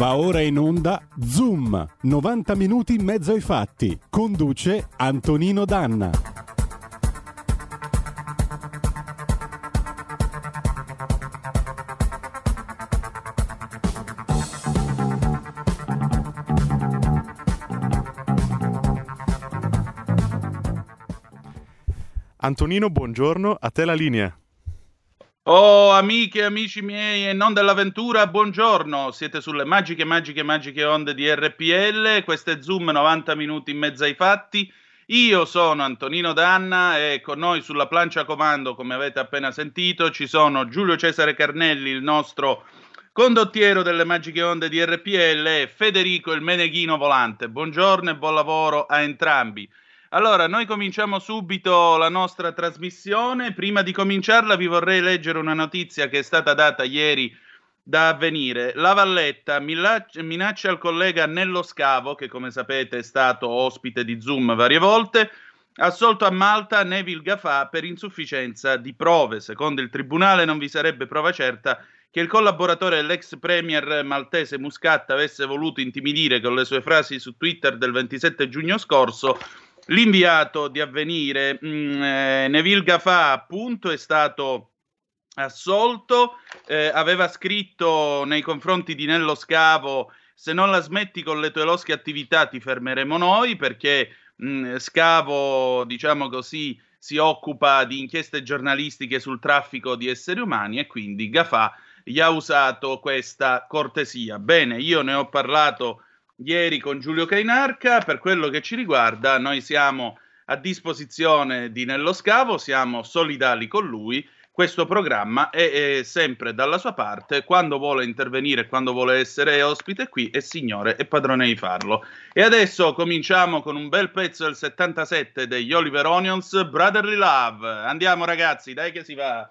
Va ora in onda Zoom, 90 minuti in mezzo ai fatti. Conduce Antonino Danna. Antonino, buongiorno, a te la linea. Oh, amiche e amici miei e non dell'avventura, buongiorno. Siete sulle magiche, magiche, magiche onde di RPL. Questo è Zoom 90 minuti in mezzo ai fatti. Io sono Antonino Danna e con noi sulla plancia comando, come avete appena sentito, ci sono Giulio Cesare Carnelli, il nostro condottiero delle magiche onde di RPL, e Federico il Meneghino Volante. Buongiorno e buon lavoro a entrambi. Allora, noi cominciamo subito la nostra trasmissione. Prima di cominciarla vi vorrei leggere una notizia che è stata data ieri da avvenire. La Valletta minaccia il collega Nello Scavo, che come sapete è stato ospite di Zoom varie volte, assolto a Malta Neville Gafà per insufficienza di prove. Secondo il tribunale non vi sarebbe prova certa che il collaboratore dell'ex premier maltese Muscat avesse voluto intimidire con le sue frasi su Twitter del 27 giugno scorso L'inviato di avvenire, mm, eh, Neville Gafà, appunto, è stato assolto, eh, aveva scritto nei confronti di Nello Scavo se non la smetti con le tue losche attività ti fermeremo noi perché mh, mm, Scavo, diciamo così, si occupa di inchieste giornalistiche sul traffico di esseri umani e quindi Gafà gli ha usato questa cortesia. Bene, io ne ho parlato ieri con Giulio Cainarca. Per quello che ci riguarda, noi siamo a disposizione di Nello Scavo, siamo solidali con lui. Questo programma è, è, sempre dalla sua parte, quando vuole intervenire, quando vuole essere ospite qui, è signore e padrone di farlo. E adesso cominciamo con un bel pezzo del 77 degli Oliver Onions, Brotherly Love. Andiamo ragazzi, dai che si va.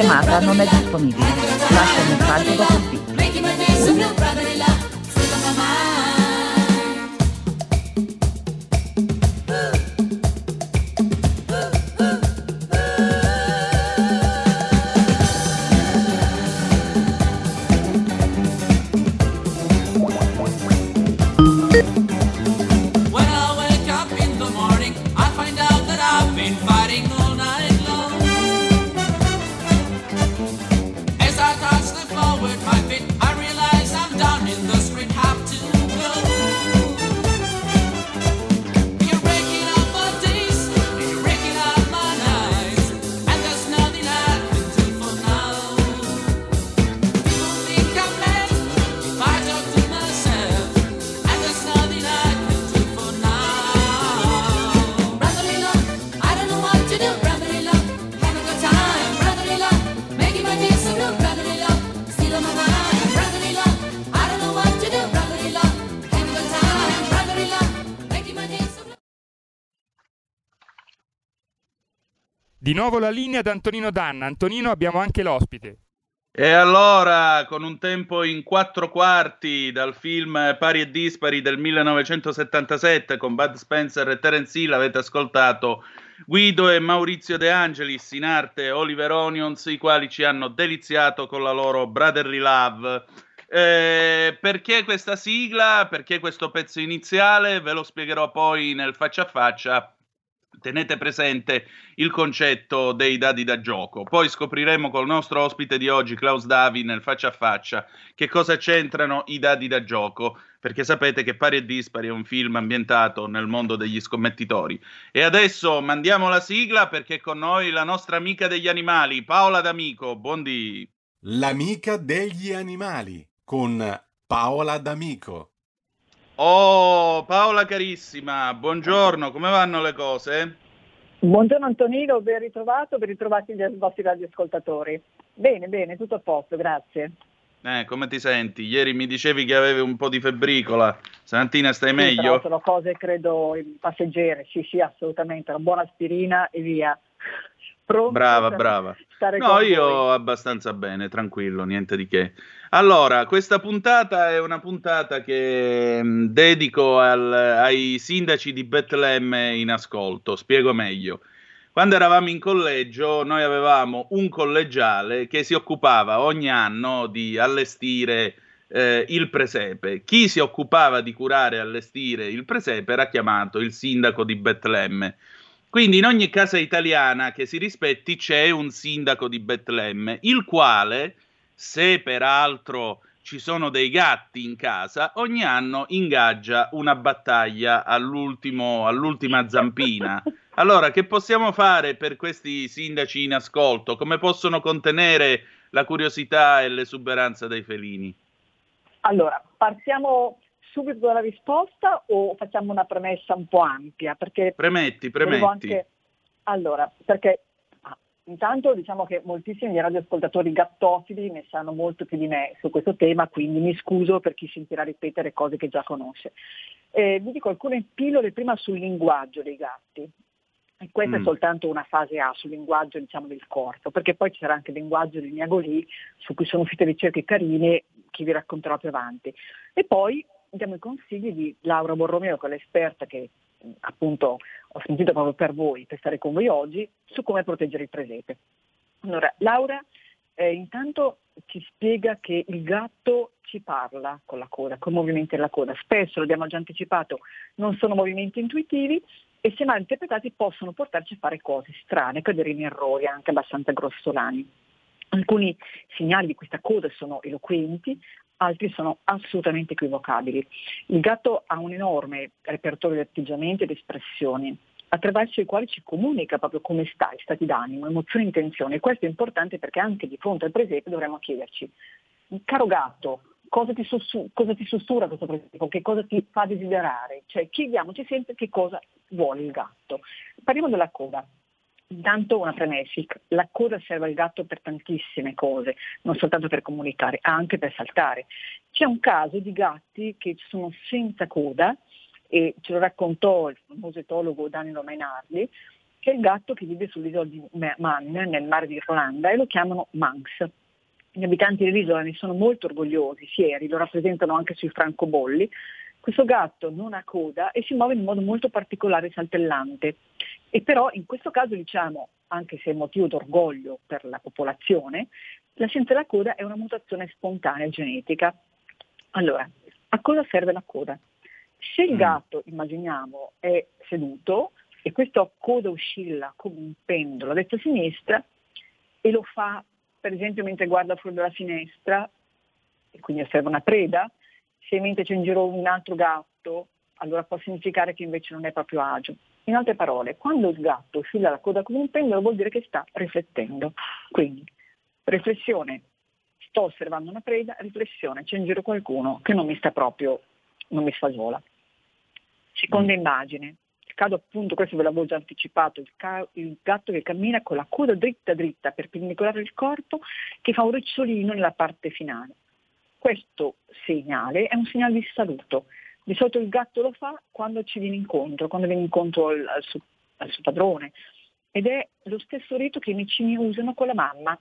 queimada. Di nuovo la linea ad Antonino Danna. Antonino, abbiamo anche l'ospite. E allora, con un tempo in quattro quarti dal film Pari e Dispari del 1977 con Bud Spencer e Terence Hill, avete ascoltato Guido e Maurizio De Angelis in arte Oliver Onions, i quali ci hanno deliziato con la loro Brotherly Love. Eh, perché questa sigla? Perché questo pezzo iniziale? Ve lo spiegherò poi nel faccia a faccia tenete presente il concetto dei dadi da gioco. Poi scopriremo col nostro ospite di oggi, Klaus Davi, nel faccia a faccia, che cosa c'entrano i dadi da gioco, perché sapete che Pari e Dispari è un film ambientato nel mondo degli scommettitori. E adesso mandiamo la sigla perché è con noi la nostra amica degli animali, Paola D'Amico. Buondì. L'amica degli animali con Paola D'Amico. Oh, Paola carissima, buongiorno, come vanno le cose? Buongiorno Antonino, ben ritrovato, ben ritrovati i vostri radioascoltatori. Bene, bene, tutto a posto, grazie. Eh, come ti senti? Ieri mi dicevi che avevi un po' di febbricola, stamattina stai sì, meglio? Sono cose, credo, passeggere, sì, sì, assolutamente, una buona aspirina e via. Pronto brava, brava. No, io voi. abbastanza bene, tranquillo, niente di che. Allora, questa puntata è una puntata che mh, mm, dedico al, ai sindaci di Betlemme in ascolto. Spiego meglio. Quando eravamo in collegio, noi avevamo un collegiale che si occupava ogni anno di allestire eh, il presepe. Chi si occupava di curare e allestire il presepe era chiamato il sindaco di Betlemme. Quindi in ogni casa italiana che si rispetti c'è un sindaco di Betlemme, il quale, se peraltro ci sono dei gatti in casa, ogni anno ingaggia una battaglia all'ultima zampina. Allora, che possiamo fare per questi sindaci in ascolto? Come possono contenere la curiosità e l'esuberanza dei felini? Allora, partiamo subito dalla risposta o facciamo una premessa un po' ampia? Perché premetti, premetti. Anche... Allora, perché ah, intanto diciamo che moltissimi dei radioascoltatori gattofili ne sanno molto più di me su questo tema, quindi mi scuso per chi sentirà ripetere cose che già conosce. Eh, vi dico alcune pillole prima sul linguaggio dei gatti. E questa mm. è soltanto una fase A sul linguaggio diciamo, del corpo, perché poi c'era anche il linguaggio dei miagolì, su cui sono uscite ricerche carine, che vi racconterò più avanti. E poi diamo i consigli di Laura Borromeo, che è l'esperta che appunto ho sentito proprio per voi, per stare con voi oggi, su come proteggere il presepe. Allora, Laura eh, intanto ci spiega che il gatto ci parla con la coda, con i movimenti della coda. Spesso, lo abbiamo già anticipato, non sono movimenti intuitivi e se mal interpretati possono portarci a fare cose strane, cadere in errori anche abbastanza grossolani. Alcuni segnali di questa coda sono eloquenti, altri sono assolutamente equivocabili. Il gatto ha un enorme repertorio di atteggiamenti ed espressioni attraverso i quali ci comunica proprio come sta, i stati d'animo, emozioni e intenzioni. questo è importante perché anche di fronte al presepe dovremmo chiederci, caro gatto, cosa ti, sussu- cosa ti sussurra questo presepe, che cosa ti fa desiderare? Cioè chiediamoci sempre che cosa vuole il gatto. Parliamo della coda. Intanto una premessa, la coda serve al gatto per tantissime cose, non soltanto per comunicare, anche per saltare. C'è un caso di gatti che sono senza coda e ce lo raccontò il famoso etologo Danilo Mainardi, che è il gatto che vive sull'isola di Man, nel mare di Irlanda, e lo chiamano Manx. Gli abitanti dell'isola ne sono molto orgogliosi, fieri, lo rappresentano anche sui francobolli. Questo gatto non ha coda e si muove in modo molto particolare e saltellante. E però in questo caso diciamo, anche se è motivo d'orgoglio per la popolazione, la scienza della coda è una mutazione spontanea genetica. Allora, a cosa serve la coda? Se il mm. gatto, immaginiamo, è seduto e questa coda oscilla come un pendolo a destra e a sinistra e lo fa per esempio mentre guarda fuori dalla finestra e quindi osserva una preda, se mentre c'è in giro un altro gatto, allora può significare che invece non è proprio agio. In altre parole, quando il gatto oscilla la coda come un pendolo vuol dire che sta riflettendo. Quindi, riflessione, sto osservando una preda, riflessione, c'è in giro qualcuno che non mi sta proprio, non mi sfasola. Seconda mm. immagine, il caso appunto, questo ve l'avevo già anticipato, il, ca- il, gatto che cammina con la coda dritta dritta perpendicolare al corpo che fa un ricciolino nella parte finale. Questo segnale è un segnale di saluto, di solito il gatto lo fa quando ci viene incontro, quando viene incontro al, al, suo, al suo padrone. ed è lo stesso rito che i vicini usano con la mamma.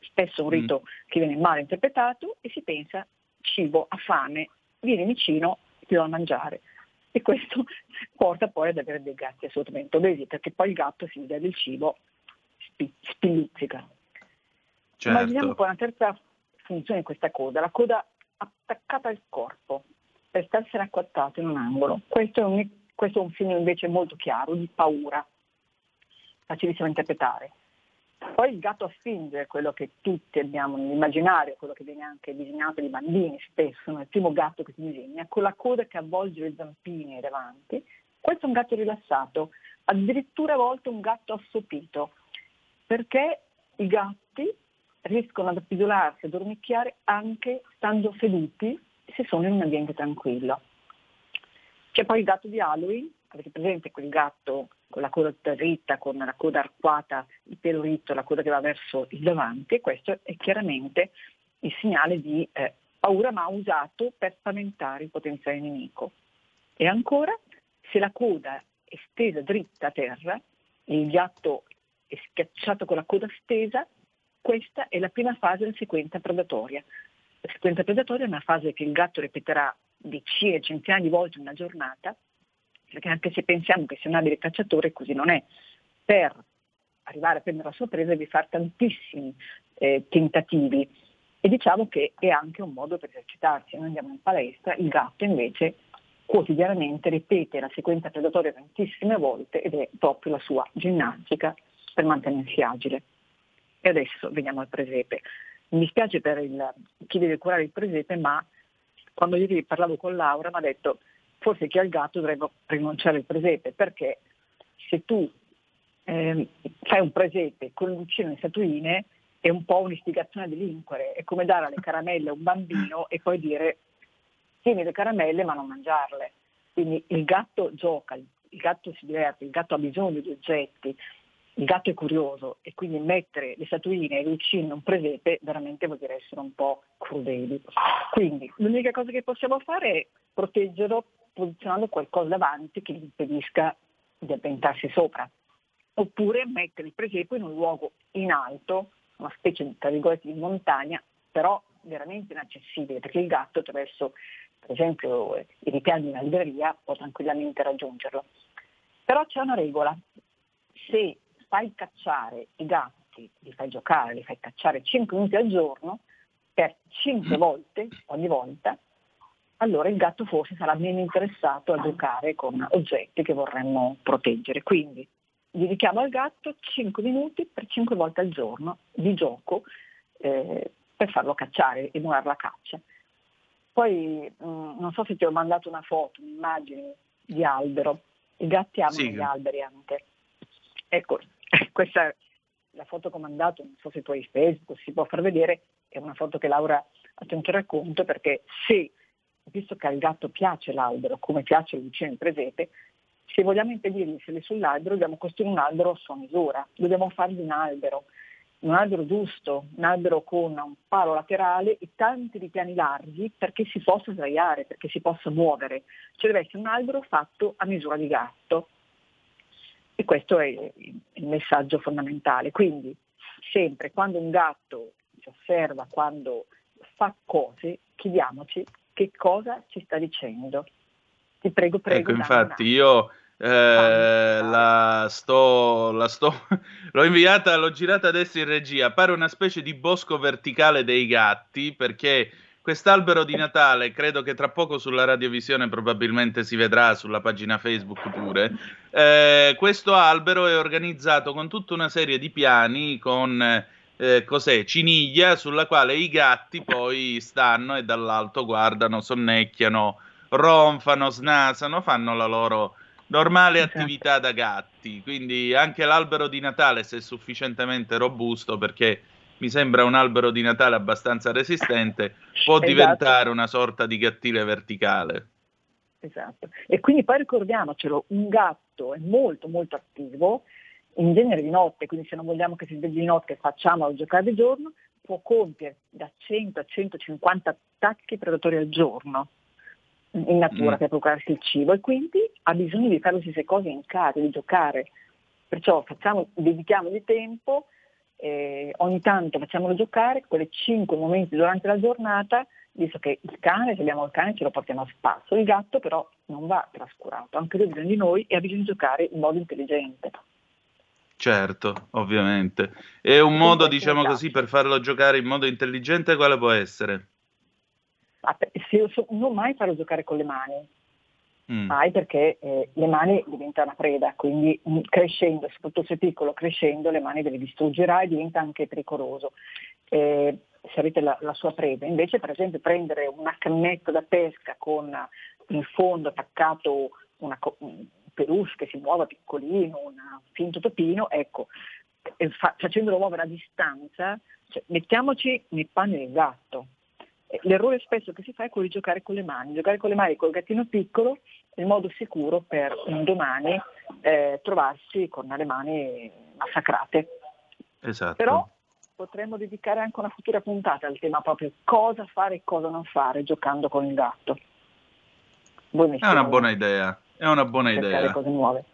Spesso un rito mm. che viene mal interpretato e si pensa cibo, ha fame, vieni vicino, ti do a mangiare. E questo porta poi ad avere dei gatti assolutamente obesi, perché poi il gatto si vede del cibo, spillizzica. Certo. Immaginiamo poi una terza funzione di questa coda, la coda attaccata al corpo, per starsene acquattato in un angolo. Questo è un, questo è un film invece molto chiaro, di paura, facilissimo da interpretare. Poi il gatto a spingere, quello che tutti abbiamo nell'immaginario, quello che viene anche disegnato dai bambini spesso, no? il primo gatto che si disegna, con la coda che avvolge le zampine davanti. Questo è un gatto rilassato, addirittura a volte un gatto assopito, perché i gatti riescono ad appisolarsi, a dormicchiare anche stando seduti se sono in un ambiente tranquillo. C'è poi il gatto di Halloween, avete presente quel gatto con la coda dritta, con la coda arcuata, il pelo ritto, la coda che va verso il davanti, e questo è chiaramente il segnale di eh, paura ma usato per spaventare il potenziale nemico. E ancora, se la coda è stesa dritta a terra il gatto è schiacciato con la coda stesa, questa è la prima fase della sequenza predatoria. La sequenza predatoria è una fase che il gatto ripeterà decine, centinaia di volte in una giornata, perché anche se pensiamo che sia un abile cacciatore, così non è. Per arrivare a prendere la sua presa devi fare tantissimi eh, tentativi e diciamo che è anche un modo per esercitarsi. Noi andiamo in palestra, il gatto invece quotidianamente ripete la sequenza predatoria tantissime volte ed è proprio la sua ginnastica per mantenersi agile. E adesso veniamo al presepe. Mi dispiace per il, chi deve curare il presepe, ma quando ieri parlavo con Laura mi ha detto forse chi ha il gatto dovrebbe rinunciare al presepe, perché se tu eh, fai un presepe con l'uccino e statuine è un po' un'istigazione a delinquere, è come dare le caramelle a un bambino e poi dire tieni le caramelle ma non mangiarle. Quindi il gatto gioca, il gatto si diverte, il gatto ha bisogno di oggetti, il gatto è curioso e quindi mettere le statuine e l'uccino in un presepe veramente vuol dire essere un po' crudeli. Quindi l'unica cosa che possiamo fare è proteggerlo posizionando qualcosa davanti che gli impedisca di avventarsi sopra. Oppure mettere il presepe in un luogo in alto, una specie tra virgolette di montagna, però veramente inaccessibile, perché il gatto attraverso per esempio i ripiani di una libreria può tranquillamente raggiungerlo. Però c'è una regola, se fai cacciare i gatti, li fai giocare, li fai cacciare 5 minuti al giorno, per 5 mm. volte, ogni volta, allora il gatto forse sarà meno interessato a giocare con oggetti che vorremmo proteggere. Quindi dedichiamo al gatto 5 minuti per 5 volte al giorno di gioco eh, per farlo cacciare, emulare la caccia. Poi mh, mm, non so se ti ho mandato una foto, un'immagine di albero. I gatti amano sì. gli alberi anche. Ecco, questa la foto che ho mandato, non so se tu hai Facebook, si può far vedere, è una foto che Laura ha tenuto racconto perché se, visto che al gatto piace l'albero, come piace il vicino il presepe, se vogliamo impedirgli di salire sull'albero dobbiamo costruire un albero a sua misura, dobbiamo fargli un albero, un albero giusto, un albero con un palo laterale e tanti ripiani larghi perché si possa sdraiare, perché si possa muovere. Cioè deve essere un albero fatto a misura di gatto. E questo è il messaggio fondamentale. Quindi sempre quando un gatto ci osserva, quando fa cose, chiediamoci che cosa ci sta dicendo. Ti prego, prego. Ecco, infatti io eh, la sto, la sto, l'ho inviata, l'ho girata adesso in regia. Pare una specie di bosco verticale dei gatti perché Quest'albero di Natale, credo che tra poco sulla radiovisione probabilmente si vedrà sulla pagina Facebook pure. Eh, questo albero è organizzato con tutta una serie di piani con eh, cos'è? Ciniglia sulla quale i gatti poi stanno e dall'alto guardano, sonnecchiano, ronfano, snasano, fanno la loro normale esatto. attività da gatti. Quindi anche l'albero di Natale, se è sufficientemente robusto, perché mi sembra un albero di Natale abbastanza resistente, può esatto. diventare una sorta di gattile verticale. Esatto. E quindi poi ricordiamocelo, un gatto è molto molto attivo, in genere di notte, quindi se non vogliamo che si svegli di notte facciamolo giocare di giorno, può compiere da 100 a 150 attacchi predatori al giorno in natura mm. per procurarsi il cibo e quindi ha bisogno di fare le stesse cose in casa, di giocare Perciò facciamo, dedichiamo di tempo, eh, ogni tanto facciamolo giocare, quelle 5 momenti durante la giornata, visto che il cane, se abbiamo il cane ce lo portiamo a spasso, il gatto però non va trascurato, anche lui ha bisogno di noi e ha bisogno di giocare in modo intelligente. Certo, ovviamente. E un modo, diciamo così, per farlo giocare in modo intelligente quale può essere? Se io so, non mai farlo giocare con le mani, mm. mai perché eh, le mani diventano una preda, quindi mh, mm, crescendo, soprattutto se piccolo, crescendo le mani le distruggerà e diventa anche pericoloso. Eh, se avete la, la, sua preda, invece per esempio prendere una cannetta da pesca con in fondo attaccato una, un peluche che si muova piccolino, un finto topino, ecco, fa, facendolo muovere a distanza, cioè, mettiamoci nei panni del gatto. L'errore spesso che si fa è quello di giocare con le mani. Giocare con le mani col gattino piccolo è il modo sicuro per un domani eh, trovarsi con le mani massacrate. Esatto. Però potremmo dedicare anche una futura puntata al tema proprio cosa fare e cosa non fare giocando con il gatto. È una buona idea, è una buona idea. cose nuove.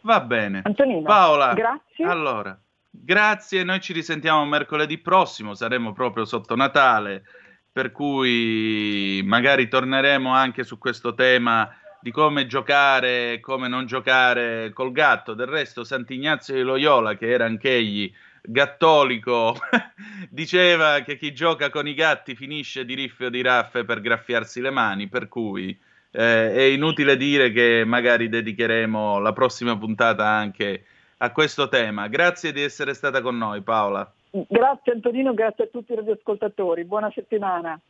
Va bene. Antonino, Paola, grazie. Allora, grazie, noi ci risentiamo mercoledì prossimo, saremo proprio sotto Natale, per cui magari torneremo anche su questo tema di come giocare e come non giocare col gatto. Del resto, Sant'Ignazio di Loyola, che era anch'egli gattolico diceva che chi gioca con i gatti finisce di riffe o di raffe per graffiarsi le mani, per cui eh, è inutile dire che magari dedicheremo la prossima puntata anche a questo tema. Grazie di essere stata con noi Paola. Grazie Antonino, grazie a tutti i radioascoltatori, buona settimana.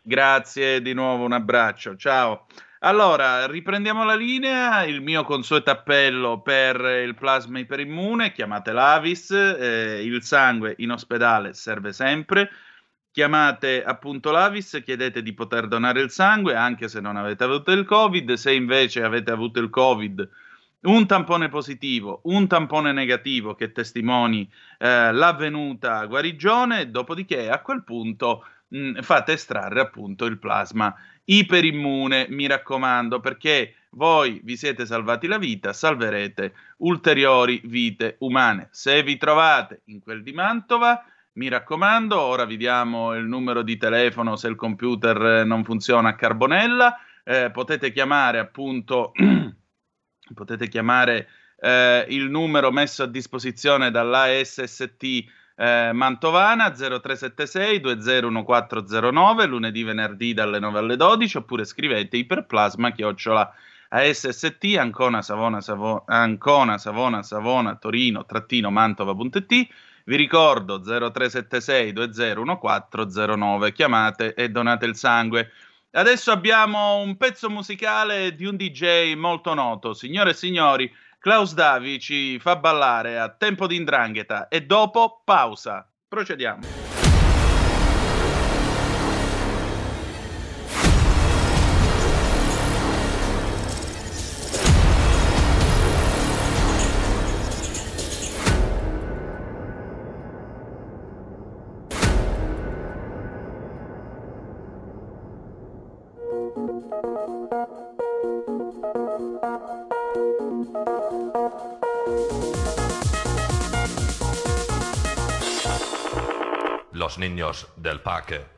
Grazie di nuovo, un abbraccio, ciao. Allora, riprendiamo la linea, il mio consueto appello per il plasma iperimmune, chiamate l'Avis, eh, il sangue in ospedale serve sempre, chiamate appunto l'Avis, chiedete di poter donare il sangue anche se non avete avuto il Covid, se invece avete avuto il Covid un tampone positivo, un tampone negativo che testimoni eh, l'avvenuta guarigione, dopodiché a quel punto mh, mm, fate estrarre appunto il plasma iperimmune, mi raccomando, perché voi vi siete salvati la vita, salverete ulteriori vite umane. Se vi trovate in quel di Mantova, mi raccomando, ora vi diamo il numero di telefono se il computer non funziona a carbonella, eh, potete chiamare appunto, potete chiamare eh, il numero messo a disposizione dall'ASST eh, Mantovana 0376 201409 lunedì venerdì dalle 9 alle 12 oppure scrivete iperplasma chiocciola ASST Ancona Savona, Savo, Ancona Savona Savona Torino trattino Mantova.it vi ricordo 0376 201409 chiamate e donate il sangue adesso abbiamo un pezzo musicale di un DJ molto noto signore e signori Klaus Davi ci fa ballare a tempo di indrangheta e dopo pausa. Procediamo. Niños del parque.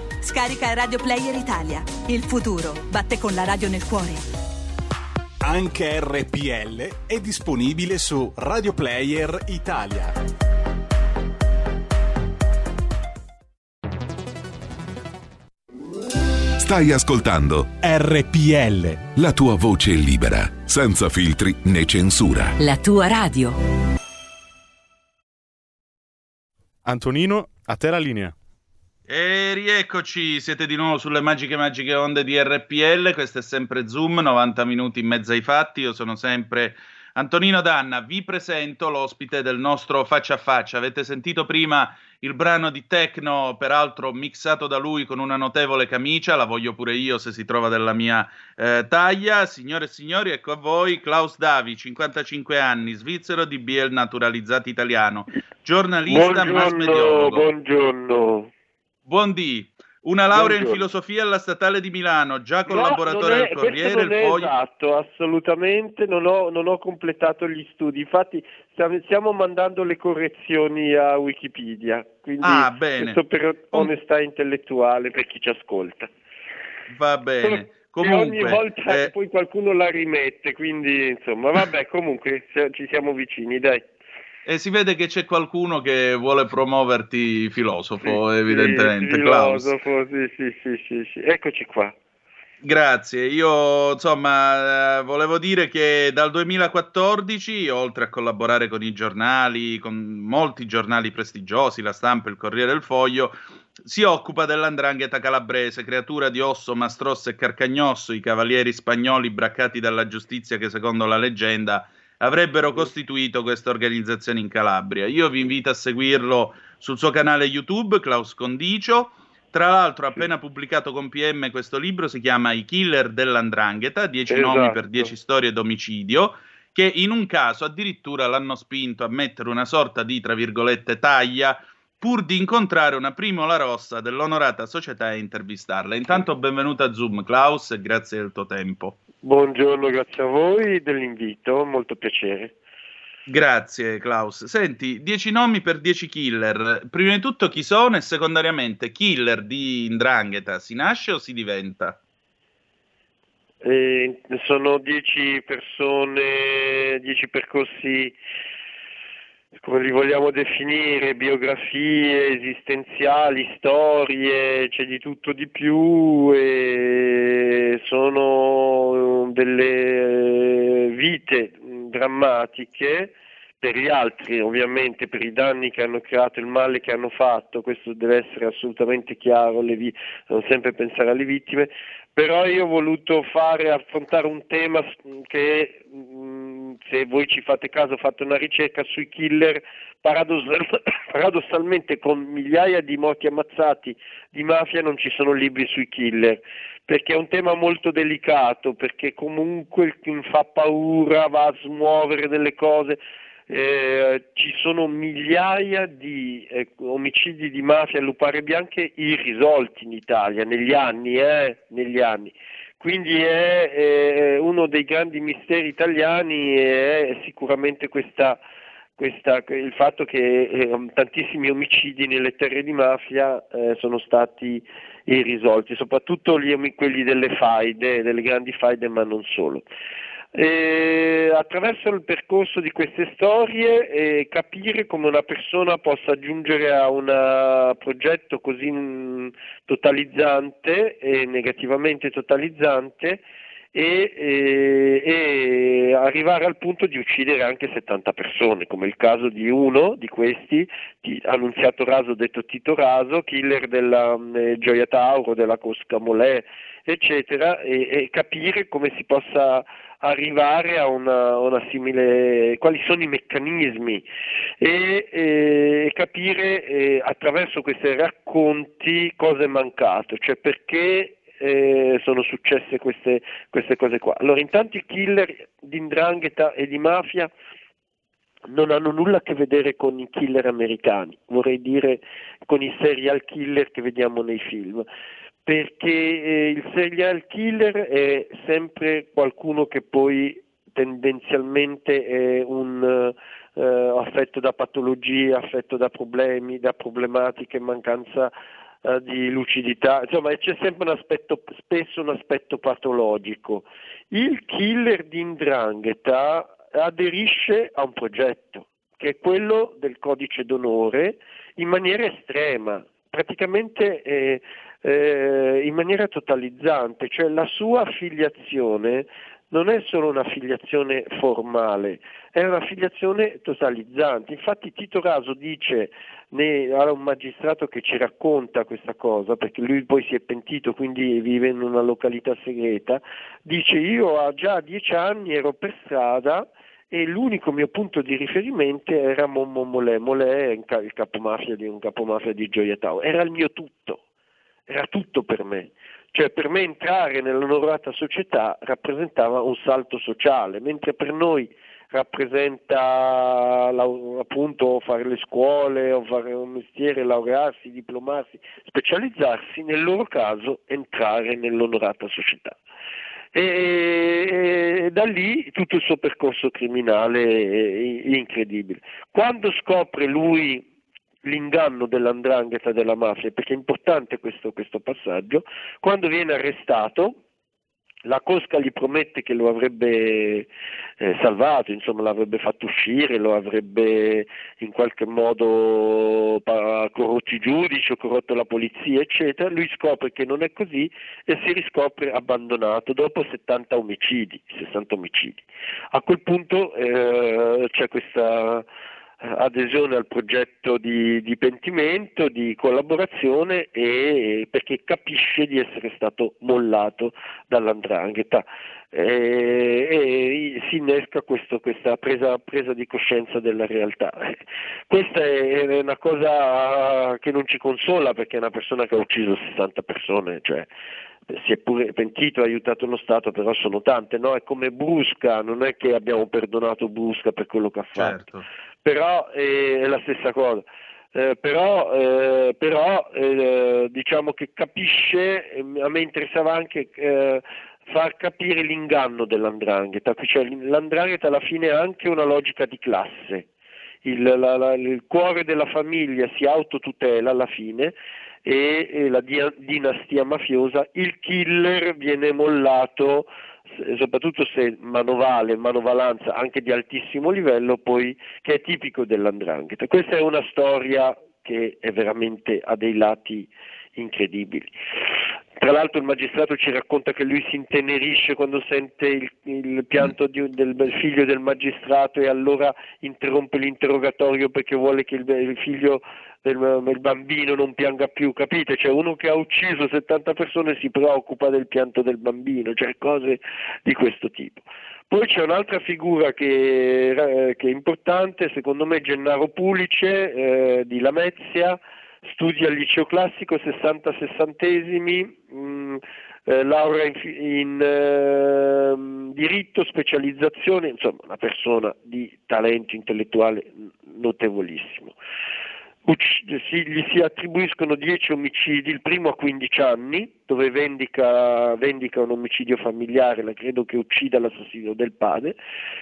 Scarica Radio Player Italia. Il futuro batte con la radio nel cuore. Anche RPL è disponibile su Radio Player Italia. Stai ascoltando RPL. la tua voce libera, senza filtri né censura. La tua radio. Antonino, a te la linea. E rieccoci, siete di nuovo sulle magiche magiche onde di RPL, questo è sempre Zoom, 90 minuti in mezzo ai fatti, io sono sempre Antonino Danna, vi presento l'ospite del nostro faccia a faccia, avete sentito prima il brano di techno, peraltro mixato da lui con una notevole camicia, la voglio pure io se si trova della mia eh, taglia, signore e signori, ecco a voi Klaus Davi, 55 anni, svizzero di BL naturalizzato italiano, giornalista, mass Buongiorno, mediologo. buongiorno. Buondì, una laurea in Buongiorno. filosofia alla Statale di Milano, già No, collaboratore non è- del Corriere, non è Foglio. esatto, assolutamente, non ho, non ho completato gli studi, infatti stiamo, stiamo mandando le correzioni a Wikipedia, quindi Ah, bene. questo per onestà intellettuale per chi ci ascolta. Va bene. Comunque, ogni volta eh, poi qualcuno la rimette, quindi insomma, vabbè, comunque ci siamo vicini, dai. E si vede che c'è qualcuno che vuole promuoverti filosofo, Sì, evidentemente. sì, filosofo, sì, sì, sì. Eccoci qua. Grazie, io insomma eh, volevo dire che dal 2014, oltre a collaborare con i giornali, con molti giornali prestigiosi, la stampa, il Corriere del Foglio, si occupa dell'andrangheta calabrese, creatura di Osso, Mastrosso e Carcagnosso, i cavalieri spagnoli braccati dalla giustizia che secondo la leggenda avrebbero costituito questa organizzazione in Calabria. Io vi invito a seguirlo sul suo canale YouTube, Klaus Condicio. Tra l'altro ha appena pubblicato con PM questo libro, si chiama I killer dell'andrangheta, 10 Esatto. nomi per 10 storie d'omicidio, che in un caso addirittura l'hanno spinto a mettere una sorta di, tra virgolette, taglia pur di incontrare una primola rossa dell'onorata società e intervistarla. Intanto benvenuta a Zoom, Klaus, e grazie del tuo tempo. Buongiorno, grazie a voi dell'invito, molto piacere. Grazie Klaus. Senti, 10 nomi per 10 killer. Prima di tutto chi sono e secondariamente killer di Indrangheta si nasce o si diventa? Eh, sono dieci persone, dieci percorsi, come li vogliamo definire, biografie esistenziali, storie, c'è di tutto di più e sono delle vite drammatiche per gli altri, ovviamente per i danni che hanno creato, il male che hanno fatto, questo deve essere assolutamente chiaro, vi- non sempre pensare alle vittime, però io ho voluto fare, affrontare un tema che, mh, se voi ci fate caso, fatto una ricerca sui killer, paradossal- paradossalmente con migliaia di morti ammazzati di mafia non ci sono libri sui killer, perché è un tema molto delicato, perché comunque fa paura, va a smuovere delle cose. Eh, ci sono migliaia di eh, omicidi di mafia e lupare bianche irrisolti in Italia negli anni, eh, negli anni. Quindi è, eh, uno dei grandi misteri italiani è sicuramente questa, questa- il fatto che eh, tantissimi omicidi nelle terre di mafia eh, sono stati irrisolti, soprattutto gli quelli delle faide, delle grandi faide, ma non solo. E attraverso il percorso di queste storie eh, capire come una persona possa giungere a un progetto così mm, totalizzante e negativamente totalizzante e, e- e arrivare al punto di uccidere anche 70 persone, come il caso di uno di questi, di Annunziato Raso detto Tito Raso, killer della mm, eh, Gioia Tauro, della Cosca Molè, eccetera, e, e capire come si possa arrivare a una, una simile, quali sono i meccanismi e, e capire eh, attraverso questi racconti cosa è mancato, cioè perché eh, sono successe queste, queste cose qua. Allora intanto i killer di indrangheta e di mafia non hanno nulla a che vedere con i killer americani, vorrei dire con i serial killer che vediamo nei film, perché eh, il serial killer è sempre qualcuno che poi tendenzialmente è un eh, affetto da patologie, affetto da problemi, da problematiche, mancanza eh, di lucidità, insomma c'è sempre un aspetto, spesso un aspetto patologico. Il killer di Indrangheta aderisce a un progetto, che è quello del codice d'onore, in maniera estrema, praticamente eh, eh, in maniera totalizzante, cioè la sua affiliazione non è solo un'affiliazione formale, è un'affiliazione totalizzante. Infatti Tito Raso dice a un magistrato che ci racconta questa cosa, perché lui poi si è pentito, quindi vive in una località segreta, dice io già a dieci anni ero per strada e l'unico mio punto di riferimento era Mommo Molè, Molè è il capomafia di un capomafia di Gioia Tau, era il mio tutto, era tutto per me. Cioè per me entrare nell'onorata società rappresentava un salto sociale, mentre per noi rappresenta appunto fare le scuole o fare un mestiere, laurearsi, diplomarsi, specializzarsi, nel loro caso entrare nell'onorata società. E, da lì tutto il suo percorso criminale incredibile. Quando scopre lui l'inganno dell'andrangheta della mafia, perché è importante questo, questo passaggio, quando viene arrestato la Cosca gli promette che lo avrebbe eh, salvato, insomma l'avrebbe fatto uscire, lo avrebbe in qualche modo corrotto i giudici o corrotto la polizia, eccetera. Lui scopre che non è così e si riscopre abbandonato dopo 70 omicidi, 60 omicidi. A quel punto eh, c'è questa adesione al progetto di, di pentimento, di collaborazione e perché capisce di essere stato mollato dall'andrangheta e, e si innesca questo, questa presa, presa, di coscienza della realtà. Questa è una cosa che non ci consola perché è una persona che ha ucciso 60 persone, cioè si è pure pentito, ha aiutato lo Stato, però sono tante, no? È come Brusca, non è che abbiamo perdonato Brusca per quello che ha fatto. Certo però è la stessa cosa. Eh, però, eh, però eh, diciamo che capisce, a me interessava anche eh, far capire l'inganno dell'andrangheta, cioè l'andrangheta alla fine ha anche una logica di classe, il, la, la, il cuore della famiglia si autotutela alla fine e, e la dia, dinastia mafiosa, il killer viene mollato soprattutto se manovale, manovalanza anche di altissimo livello, poi che è tipico dell'andrangheta. Questa è una storia che è veramente ha dei lati incredibili. Tra l'altro il magistrato ci racconta che lui si intenerisce quando sente il, il pianto di, del, figlio del magistrato e allora interrompe l'interrogatorio perché vuole che il figlio del, del, bambino non pianga più, capite? Cioè uno che ha ucciso 70 persone si preoccupa del pianto del bambino, cioè cose di questo tipo. Poi c'è un'altra figura che, eh, che è importante, secondo me Gennaro Pulice eh, di Lamezia, studia al liceo classico 60 sessantesimi, mh, mm, eh, laurea in, in eh, diritto, specializzazione, insomma una persona di talento intellettuale notevolissimo si, gli si attribuiscono 10 omicidi, il primo a 15 anni, dove vendica, vendica, un omicidio familiare, credo che uccida l'assassino del padre,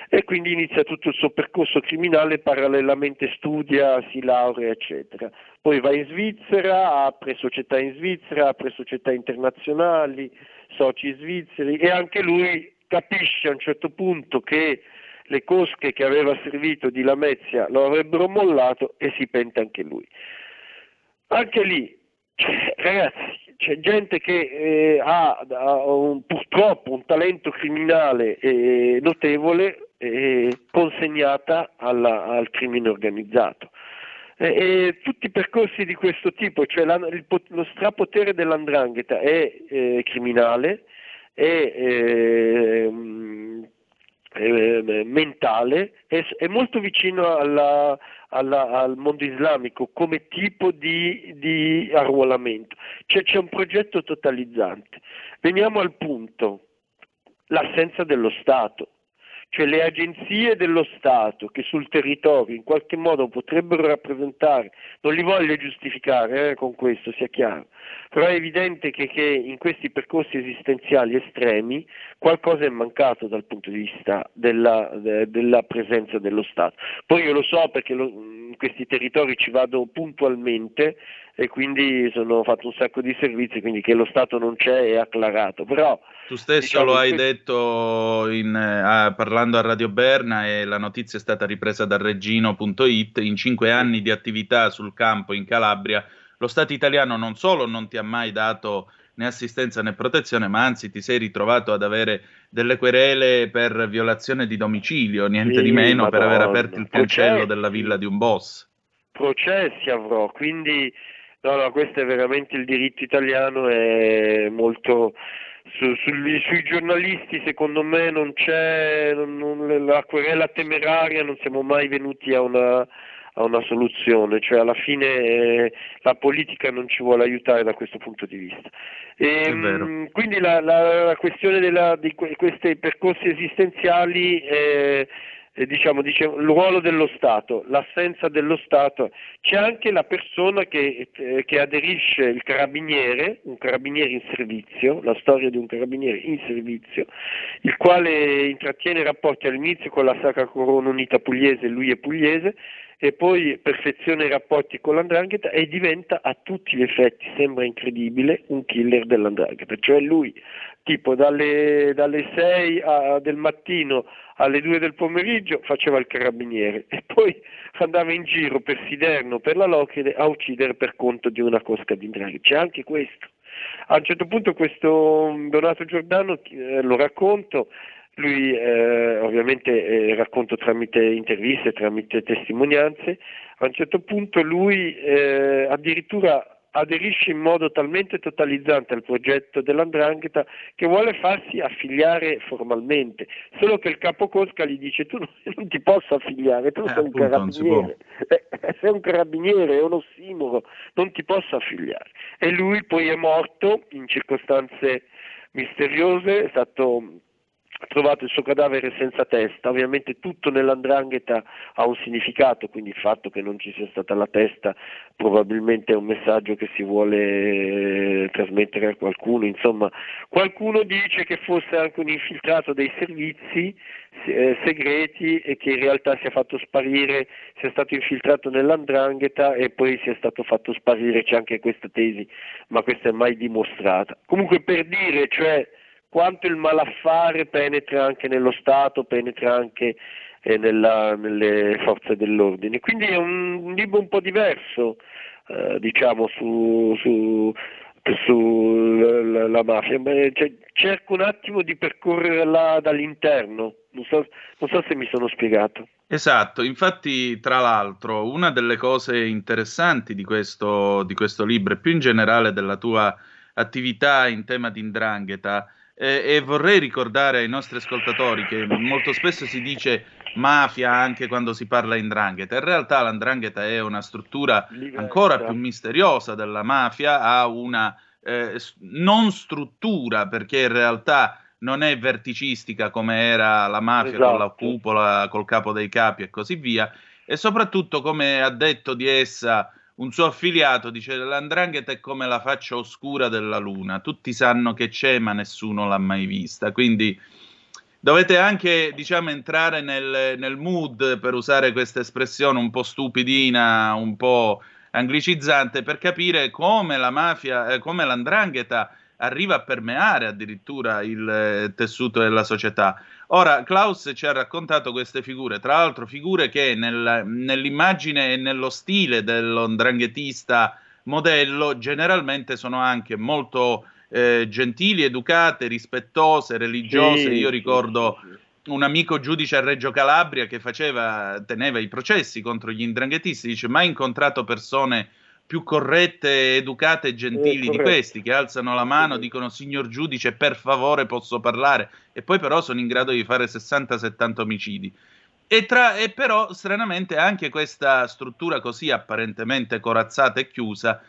e quindi inizia tutto il suo percorso criminale, parallelamente studia, si laurea, eccetera. Poi va in Svizzera, apre società in Svizzera, apre società internazionali, soci svizzeri, e anche lui capisce a un certo punto che le cosche che aveva servito di Lamezia lo avrebbero mollato e si pente anche lui. Anche lì, cioè, ragazzi, c'è gente che eh, ha, ha un, purtroppo un talento criminale eh, notevole eh, consegnata alla, al crimine organizzato. E, tutti i percorsi di questo tipo, cioè la, il, lo strapotere dell'andrangheta è eh, criminale, è eh, eh, mentale è, è, molto vicino alla, alla, al mondo islamico come tipo di, di arruolamento. Cioè, c'è un progetto totalizzante. Veniamo al punto, l'assenza dello Stato cioè le agenzie dello Stato che sul territorio in qualche modo potrebbero rappresentare, non li voglio giustificare eh, con questo, sia chiaro, però è evidente che, che, in questi percorsi esistenziali estremi qualcosa è mancato dal punto di vista della, de, della presenza dello Stato. Poi io lo so perché lo, in questi territori ci vado puntualmente e quindi sono fatto un sacco di servizi, quindi che lo Stato non c'è è acclarato. Però, tu stesso diciamo, lo hai detto in, eh, parlando a Radio Berna e la notizia è stata ripresa da Regino.it, in cinque anni di attività sul campo in Calabria lo Stato italiano non solo non ti ha mai dato né assistenza né protezione, ma anzi ti sei ritrovato ad avere delle querele per violazione di domicilio, niente sì, di meno, Madonna. per aver aperto il cancello della villa di un boss. Processi avrò, quindi No, no, questo è veramente il diritto italiano, è molto... Su, su, sui giornalisti secondo me non c'è non, non, la querela temeraria, non siamo mai venuti a una, a una soluzione, cioè alla fine eh, la politica non ci vuole aiutare da questo punto di vista. E, ehm, quindi la, la, la questione della, di que, questi percorsi esistenziali eh, eh, diciamo, dice, il ruolo dello Stato, l'assenza dello Stato, c'è anche la persona che, eh, che, aderisce, il carabiniere, un carabiniere in servizio, la storia di un carabiniere in servizio, il quale intrattiene rapporti all'inizio con la Sacra Corona Unita Pugliese, lui è pugliese, e poi perfeziona i rapporti con l'andrangheta e diventa a tutti gli effetti, sembra incredibile, un killer dell'andrangheta, cioè lui tipo dalle, dalle 6 a, del mattino alle 2 del pomeriggio faceva il carabiniere e poi andava in giro per Siderno, per la Locride a uccidere per conto di una cosca di indrangheta, c'è anche questo. A un certo punto questo Donato Giordano, eh, lo racconto, lui eh, ovviamente eh, racconto tramite interviste, tramite testimonianze, a un certo punto lui eh, addirittura aderisce in modo talmente totalizzante al progetto dell'Andrangheta che vuole farsi affiliare formalmente, solo che il capo Cosca gli dice tu non, ti posso affiliare, tu eh, sei un carabiniere, eh, sei un carabiniere, è un ossimoro, non ti posso affiliare. E lui poi è morto in circostanze misteriose, è stato ha trovato il suo cadavere senza testa, ovviamente tutto nell'andrangheta ha un significato, quindi il fatto che non ci sia stata la testa probabilmente è un messaggio che si vuole eh, trasmettere a qualcuno, insomma qualcuno dice che fosse anche un infiltrato dei servizi eh, segreti e che in realtà sia fatto sparire, sia stato infiltrato nell'andrangheta e poi sia stato fatto sparire, c'è anche questa tesi, ma questa è mai dimostrata. Comunque per dire, cioè quanto il malaffare penetra anche nello Stato, penetra anche eh, nella, nelle forze dell'ordine. Quindi è un libro un po' diverso, eh, diciamo, su, su, sulla la mafia. Beh, cioè, cerco un attimo di percorrerla dall'interno, non so, non so se mi sono spiegato. Esatto, infatti tra l'altro una delle cose interessanti di questo, di questo libro e più in generale della tua attività in tema di indrangheta eh, e vorrei ricordare ai nostri ascoltatori che molto spesso si dice mafia anche quando si parla in drangheta. In realtà l'andrangheta è una struttura ancora più misteriosa della mafia, ha una eh, non struttura perché in realtà non è verticistica come era la mafia esatto. con la esatto. cupola, col capo dei capi e così via, e soprattutto come ha detto di essa un suo affiliato dice l'andrangheta è come la faccia oscura della luna, tutti sanno che c'è ma nessuno l'ha mai vista, quindi dovete anche diciamo entrare nel, nel mood per usare questa espressione un po' stupidina, un po' anglicizzante per capire come la mafia, eh, come l'andrangheta arriva a permeare addirittura il eh, tessuto della società. Ora, Klaus ci ha raccontato queste figure, tra l'altro figure che nel, nell'immagine e nello stile dell'ondranghetista modello generalmente sono anche molto eh, gentili, educate, rispettose, religiose. Sì, Io ricordo un amico giudice a Reggio Calabria che faceva, teneva i processi contro gli indranghetisti, dice mai incontrato persone più corrette, educate e gentili Eh, di questi, che alzano la mano, dicono signor giudice, per favore posso parlare, e poi però sono in grado di fare 60-70 omicidi. E, tra, e però, stranamente, anche questa struttura così apparentemente corazzata e chiusa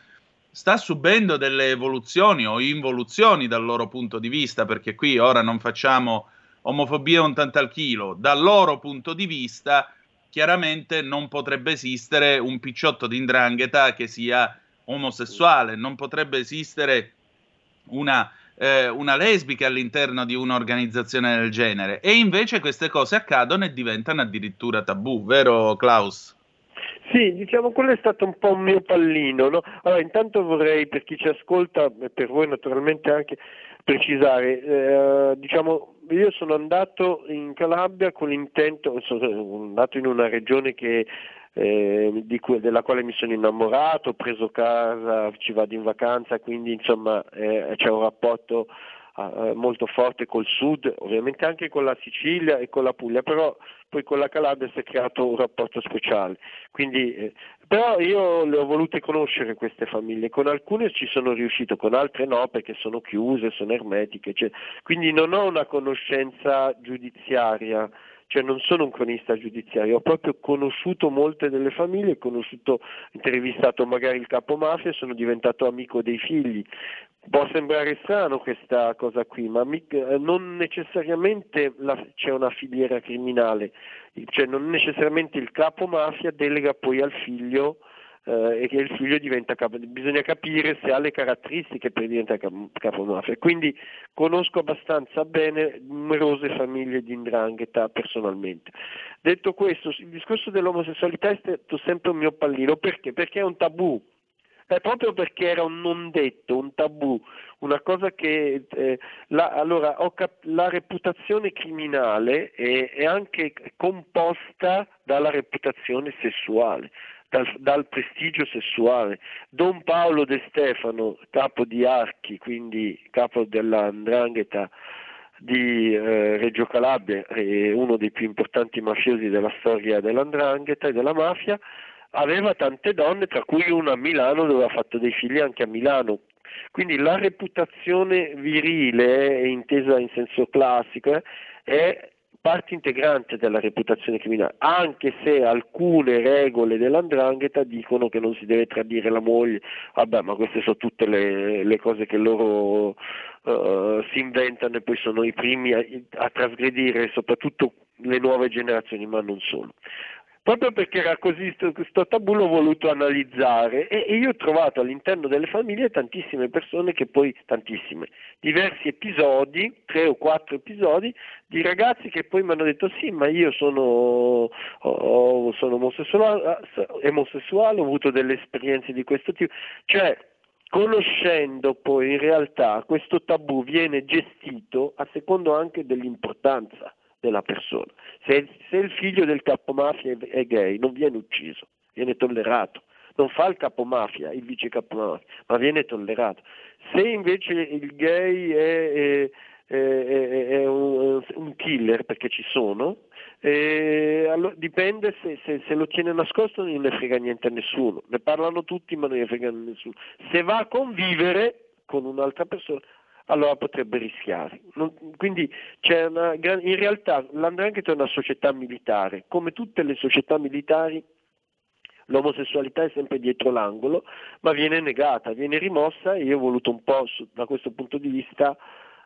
sta subendo delle evoluzioni o involuzioni dal loro punto di vista, perché qui ora non facciamo omofobia un tanto al chilo, dal loro punto di vista chiaramente non potrebbe esistere un picciotto di indrangheta che sia omosessuale, non potrebbe esistere una, eh, una lesbica all'interno di un'organizzazione del genere. E invece queste cose accadono e diventano addirittura tabù, vero Klaus? Sì, diciamo quello è stato un po' un mio pallino. No? Allora, intanto vorrei per chi ci ascolta e per voi naturalmente anche precisare, eh, diciamo, io sono andato in Calabria con l'intento, sono andato in una regione che, eh, cui- della quale mi sono innamorato, ho preso casa, ci vado in vacanza, quindi insomma eh, c'è un rapporto molto forte col sud, ovviamente anche con la Sicilia e con la Puglia, però poi con la Calabria si è creato un rapporto speciale. Quindi, eh, però io le ho volute conoscere queste famiglie, con alcune ci sono riuscito, con altre no perché sono chiuse, sono ermetiche, cioè, quindi non ho una conoscenza giudiziaria, cioè non sono un cronista giudiziario, ho proprio conosciuto molte delle famiglie, ho conosciuto, intervistato magari il capo mafia e sono diventato amico dei figli. Può sembrare strano questa cosa qui, ma eh, non necessariamente la- c'è una filiera criminale, cioè non necessariamente il capo mafia delega poi al figlio eh, e che il figlio diventa capo, bisogna capire se ha le caratteristiche per diventare capo mafia. Quindi conosco abbastanza bene numerose famiglie di indrangheta personalmente. Detto questo, il discorso dell'omosessualità è stato sempre un mio pallino, perché? Perché è un tabù. È proprio perché era un non detto, un tabù, una cosa che eh, la, allora, cap- la reputazione criminale è, è anche composta dalla reputazione sessuale, dal, dal prestigio sessuale. Don Paolo De Stefano, capo di Archi, quindi capo dell'andrangheta di eh, Reggio Calabria, è uno dei più importanti mafiosi della storia dell'andrangheta e della mafia, aveva tante donne, tra cui una a Milano dove ha fatto dei figli anche a Milano. Quindi la reputazione virile, eh, intesa in senso classico, eh, è parte integrante della reputazione criminale, anche se alcune regole dell'andrangheta dicono che non si deve tradire la moglie, vabbè ma queste sono tutte le, le cose che loro eh, si inventano e poi sono i primi a, a trasgredire soprattutto le nuove generazioni, ma non solo. Proprio perché era così questo tabù l'ho voluto analizzare e, io ho trovato all'interno delle famiglie tantissime persone che poi, tantissime, diversi episodi, tre o quattro episodi, di ragazzi che poi mi hanno detto sì, ma io sono, oh, sono omosessuale, omosessuale, ho avuto delle esperienze di questo tipo, cioè conoscendo poi in realtà questo tabù viene gestito a secondo anche dell'importanza della persona. Se, se, il figlio del capomafia è gay non viene ucciso, viene tollerato. Non fa il capomafia, il vice capomafia, ma viene tollerato. Se invece il gay è, è, è, è un, un, killer, perché ci sono, eh, allora, dipende se, se, se, lo tiene nascosto non ne frega niente a nessuno. Ne parlano tutti ma non ne frega nessuno. Se va a convivere con un'altra persona allora potrebbe rischiare. Non, quindi una, in realtà l'andrangheta è una società militare, come tutte le società militari l'omosessualità è sempre dietro l'angolo, ma viene negata, viene rimossa e io ho voluto un po' da questo punto di vista,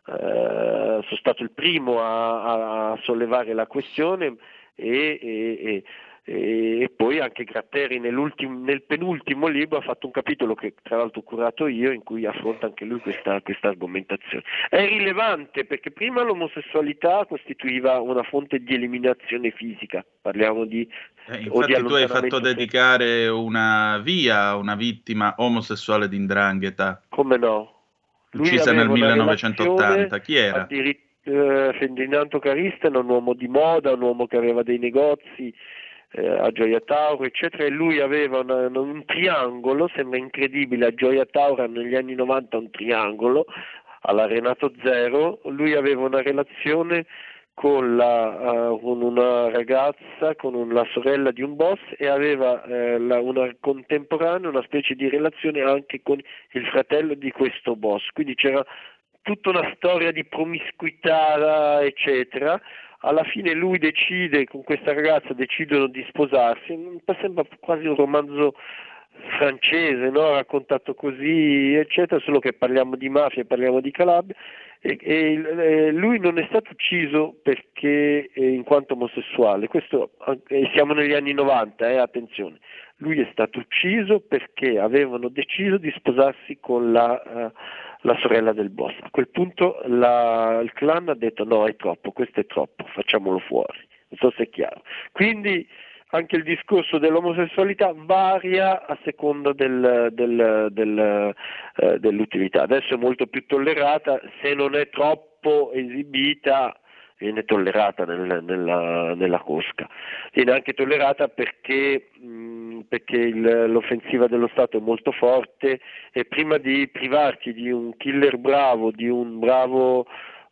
eh, sono stato il primo a, a sollevare la questione e, e, e, e poi anche Gratteri nel penultimo libro ha fatto un capitolo che tra l'altro ho curato io in cui affronta anche lui questa, questa argomentazione. È rilevante perché prima l'omosessualità costituiva una fonte di eliminazione fisica, parliamo di... Eh, infatti di tu hai fatto dedicare una via a una vittima omosessuale di Indrangheta. Come no? Lui uccisa nel 1980, chi era? Addirittura eh, Ferdinando Caristen, un uomo di moda, un uomo che aveva dei negozi eh, a Gioia Tauro, eccetera, e lui aveva una, un triangolo, sembra incredibile, a Gioia Tauro negli anni 90 un triangolo, alla Renato Zero, lui aveva una relazione con, la, uh, con, una ragazza, con un, la sorella di un boss e aveva eh, la, una contemporanea, una specie di relazione anche con il fratello di questo boss. Quindi c'era tutta una storia di promiscuità, eccetera. Alla fine lui decide, con questa ragazza decidono di sposarsi, sembra quasi un romanzo francese, no? raccontato così, eccetera, solo che parliamo di mafia, parliamo di Calabria, e, e, lui non è stato ucciso perché in quanto omosessuale, questo, eh, siamo negli anni 90, eh, attenzione, lui è stato ucciso perché avevano deciso di sposarsi con la, uh, la sorella del boss. A quel punto la, il clan ha detto no, è troppo, questo è troppo, facciamolo fuori, non so se è chiaro. Quindi anche il discorso dell'omosessualità varia a seconda del, del, del, eh, dell'utilità. Adesso è molto più tollerata, se non è troppo esibita viene tollerata nel, nella, nella, cosca. Viene anche tollerata perché, mh, perché il, l'offensiva dello Stato è molto forte e prima di privarti di un killer bravo, di un bravo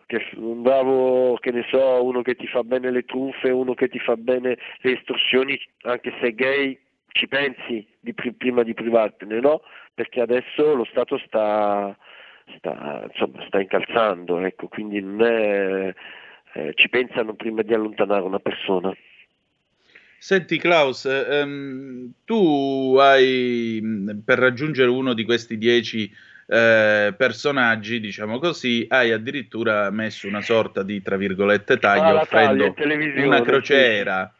che un bravo, che ne so, uno che ti fa bene le truffe, uno che ti fa bene le estorsioni, anche se gay, ci pensi di, prima di privartene, no? Perché adesso lo Stato sta, sta, insomma, sta incalzando, ecco, quindi è, eh, ci pensano prima di allontanare una persona. Senti Klaus, ehm, tu hai per raggiungere uno di questi dieci eh, personaggi, diciamo così, hai addirittura messo una sorta di, tra virgolette, taglio ah, offrendo taglia, una crociera.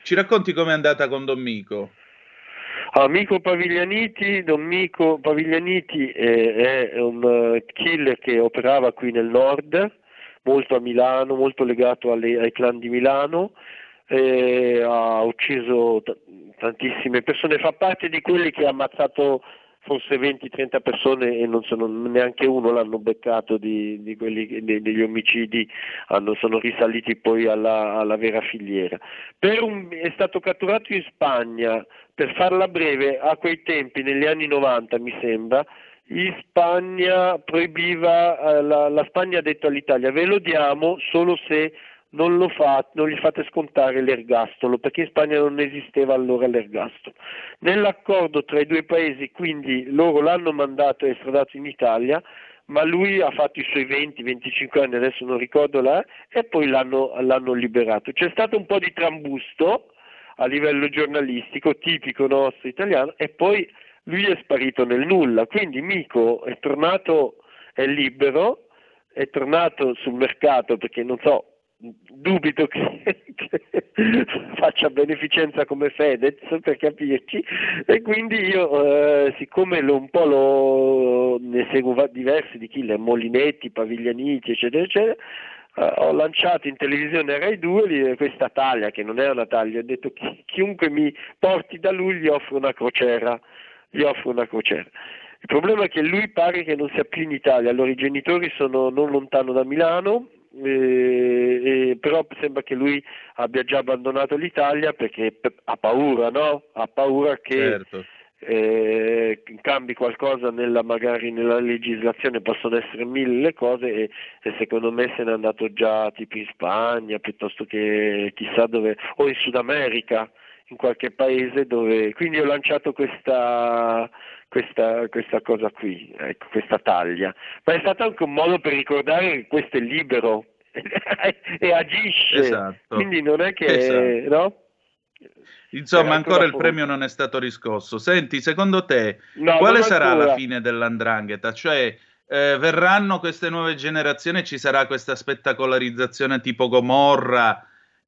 Ci racconti com'è andata con Don Mico? Amico Paviglianiti, Don Mico Paviglianiti è, è un uh, killer che operava qui nel nord, molto a Milano, molto legato alle, ai clan di Milano, ha ucciso t- tantissime persone, fa parte di quelli che ha ammazzato forse 20-30 persone e non sono neanche uno l'hanno beccato di, di quelli, de, degli omicidi, hanno, sono risaliti poi alla, alla vera filiera. Un, è stato catturato in Spagna, per farla breve, a quei tempi, negli anni 90 mi sembra, in Spagna proibiva, eh, la, la Spagna ha detto all'Italia ve lo diamo solo se non, fa, non, gli fate scontare l'ergastolo, perché in Spagna non esisteva allora l'ergastolo. Nell'accordo tra i due paesi, quindi loro l'hanno mandato e estradato in Italia, ma lui ha fatto i suoi 20-25 anni, adesso non ricordo là, e poi l'hanno, l'hanno liberato. C'è stato un po' di trambusto a livello giornalistico, tipico nostro italiano, e poi lui è sparito nel nulla, quindi Mico è tornato, è libero, è tornato sul mercato perché non so, dubito che, che, faccia beneficenza come Fedez per capirci. E quindi io eh, siccome lo, un po' lo, ne seguo diversi di killer, Molinetti, Paviglianiti eccetera eccetera eh, ho lanciato in televisione Rai 2 questa taglia che non è una taglia ho detto chi, chiunque mi porti da lui gli offro una crociera gli offro una crociera il problema è che lui pare che non sia più in Italia allora i genitori sono non lontano da Milano eh, però sembra che lui abbia già abbandonato l'Italia perché ha paura, no? Ha paura che certo. eh, cambi qualcosa nella, magari nella legislazione, possono essere mille le cose e, e, secondo me se n'è andato già tipo in Spagna piuttosto che chissà dove, o in Sud America, in qualche paese dove... Quindi ho lanciato questa questa, questa cosa qui, ecco, questa taglia. Ma è stato anche un modo per ricordare che questo è libero e agisce, esatto. quindi non è che... Esatto. No? Insomma, ancora il premio non è stato riscosso. Senti, secondo te, no, quale sarà ancora. la fine dell'andrangheta? Cioè, eh, verranno queste nuove generazioni, ci sarà questa spettacolarizzazione tipo Gomorra,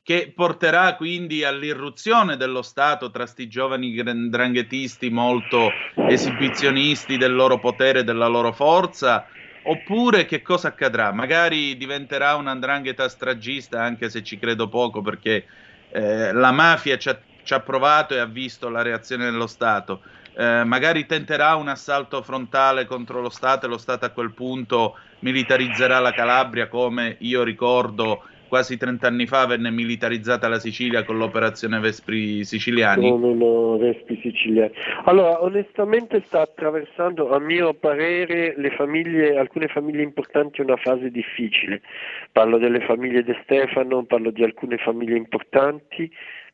che porterà quindi all'irruzione dello Stato tra sti giovani dranghetisti molto esibizionisti del loro potere e della loro forza, oppure che cosa accadrà? Magari diventerà un'andrangheta stragista, anche se ci credo poco, perché eh, la mafia ci ha, ci ha, provato e ha visto la reazione dello Stato. Eh, magari tenterà un assalto frontale contro lo Stato e lo Stato a quel punto militarizzerà la Calabria come io ricordo quasi 30 anni fa venne militarizzata la Sicilia con l'operazione Vespri Siciliani? No, no, no, Vespi siciliani. Allora, onestamente sta attraversando, a mio parere, famiglie, alcune famiglie importanti una fase difficile. Parlo delle famiglie De Stefano, parlo di alcune famiglie importanti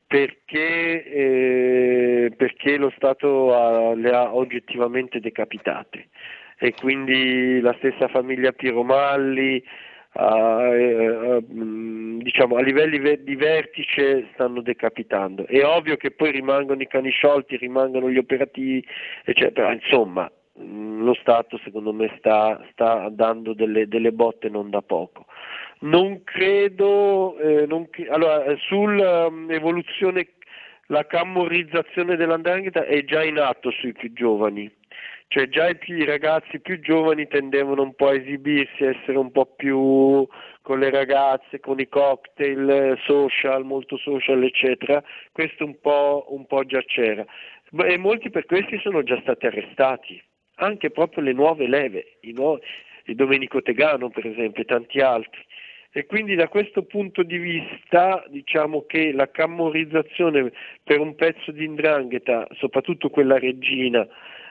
perché, eh, perché lo Stato ha- le ha oggettivamente decapitate e quindi la stessa famiglia Piromalli a, eh, mh, diciamo, a livelli ve- di vertice stanno decapitando. È ovvio che poi rimangono i cani sciolti, rimangono gli operativi, eccetera. Insomma, mh, lo Stato secondo me sta, sta dando delle, delle botte non da poco. Non credo, eh, non allora, sull'evoluzione, la camorrizzazione dell'andrangheta è già in atto sui più giovani cioè già i, i ragazzi più giovani tendevano un po' a esibirsi, a essere un po' più con le ragazze, con i cocktail, social, molto social, eccetera. Questo un po', un po' già c'era. E molti per questi sono già stati arrestati, anche proprio le nuove leve, i, nuovi, il Domenico Tegano per esempio e tanti altri. E quindi da questo punto di vista diciamo che la camorrizzazione per un pezzo di indrangheta, soprattutto quella regina,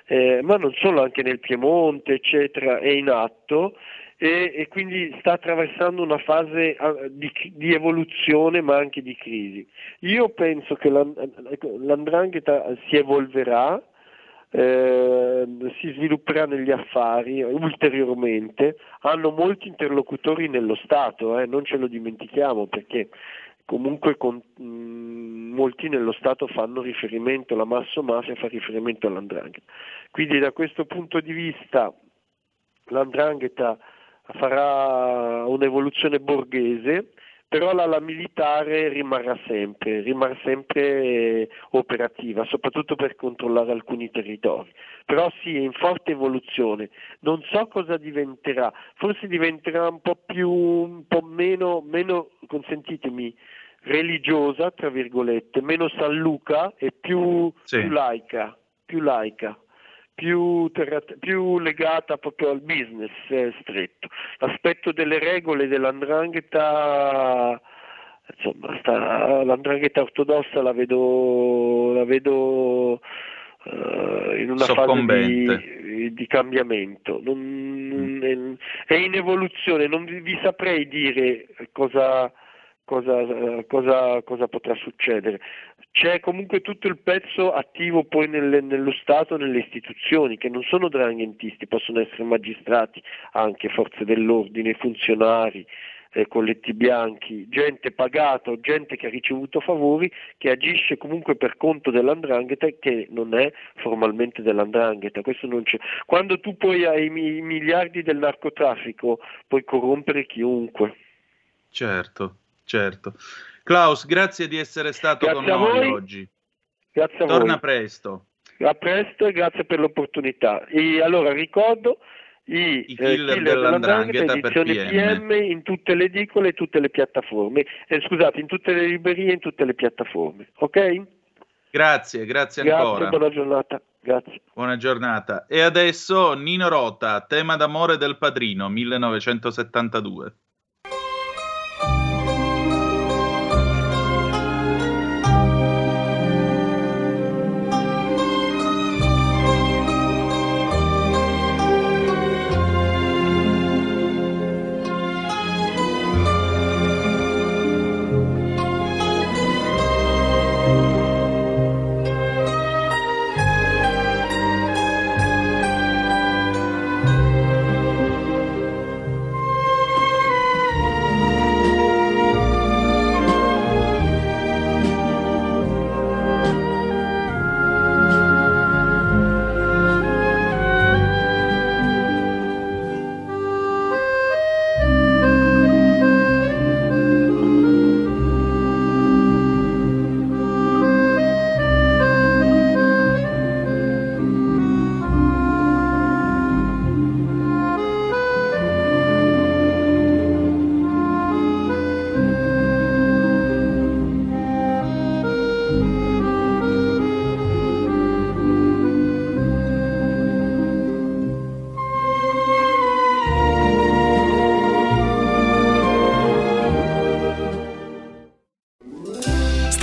eh, ma non solo, anche nel Piemonte, eccetera, è in atto e, e quindi sta attraversando una fase ah, di, di evoluzione ma anche di crisi. Io penso che l'an- l'andrangheta si evolverà, eh, si svilupperà negli affari ulteriormente, hanno molti interlocutori nello Stato, eh, non ce lo dimentichiamo perché comunque con, mh, molti nello Stato fanno riferimento, la Masso Mafia fa riferimento all'andrangheta. Quindi da questo punto di vista l'andrangheta farà un'evoluzione borghese, però la, la militare rimarrà sempre, rimarrà sempre eh, operativa, soprattutto per controllare alcuni territori. Però sì, è in forte evoluzione. Non so cosa diventerà, forse diventerà un po' più, un po' meno, meno consentitemi, religiosa, tra virgolette, meno San Luca e più, Sì. più laica, più laica. Più, più legata proprio al business eh, stretto. L'aspetto delle regole dell'andrangheta, insomma, sta- l'andrangheta ortodossa la vedo, la vedo eh, in una fase di, di cambiamento. Non- è in evoluzione, non vi, vi saprei dire cosa, cosa, cosa- cosa potrà succedere. C'è comunque tutto il pezzo attivo poi nelle- nello Stato, nelle istituzioni, che non sono dranghentisti, possono essere magistrati, anche forze dell'ordine, funzionari, eh, colletti bianchi, gente pagata o gente che ha ricevuto favori, che agisce comunque per conto dell'andrangheta e che non è formalmente dell'andrangheta. Quando tu poi hai i miliardi del narcotraffico, puoi corrompere chiunque. Certo, certo. Klaus, grazie di essere stato Grazie con noi oggi. Grazie a Torna voi. presto. A presto e grazie per l'opportunità. E allora ricordo i, I eh, killer dell'Andrangheta per edizione PM. PM in tutte le edicole e tutte le piattaforme. Eh, scusate, in tutte le librerie e in tutte le piattaforme. Ok? Grazie, grazie Grazie, ancora. buona giornata. Grazie. Buona giornata. E adesso Nino Rota, tema d'amore del padrino, 1972.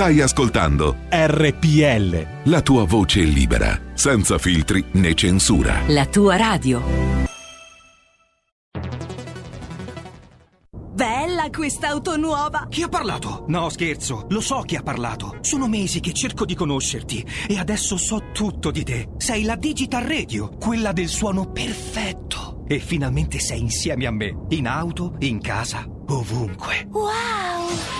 Stai ascoltando RPL. la tua voce libera, senza filtri né censura. La tua radio. Bella quest'auto nuova! Chi ha parlato? No, scherzo, lo so chi ha parlato. Sono mesi che cerco di conoscerti e adesso so tutto di te. Sei la Digital Radio, quella del suono perfetto. E finalmente sei insieme a me, in auto, in casa, ovunque. Wow!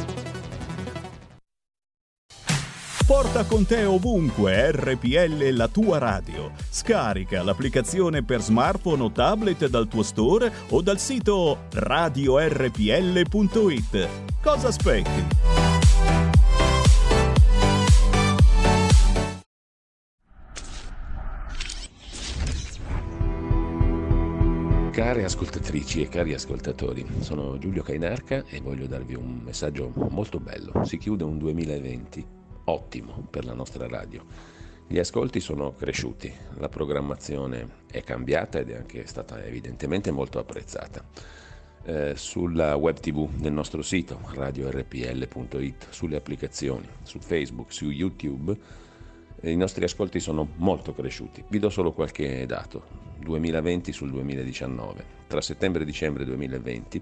Porta con te ovunque RPL la tua radio. Scarica l'applicazione per smartphone o tablet dal tuo store o dal sito radiorpl.it. Cosa aspetti? Care ascoltatrici e cari ascoltatori, sono Giulio Cainarca e voglio darvi un messaggio molto bello. Si chiude un 2020 ottimo per la nostra radio. Gli ascolti sono cresciuti, la programmazione è cambiata ed è anche stata evidentemente molto apprezzata. Eh, sulla web tv del nostro sito radiorpl.it, sulle applicazioni, su Facebook, su YouTube, i nostri ascolti sono molto cresciuti. Vi do solo qualche dato. 2020 sul 2019. Tra settembre e dicembre 2020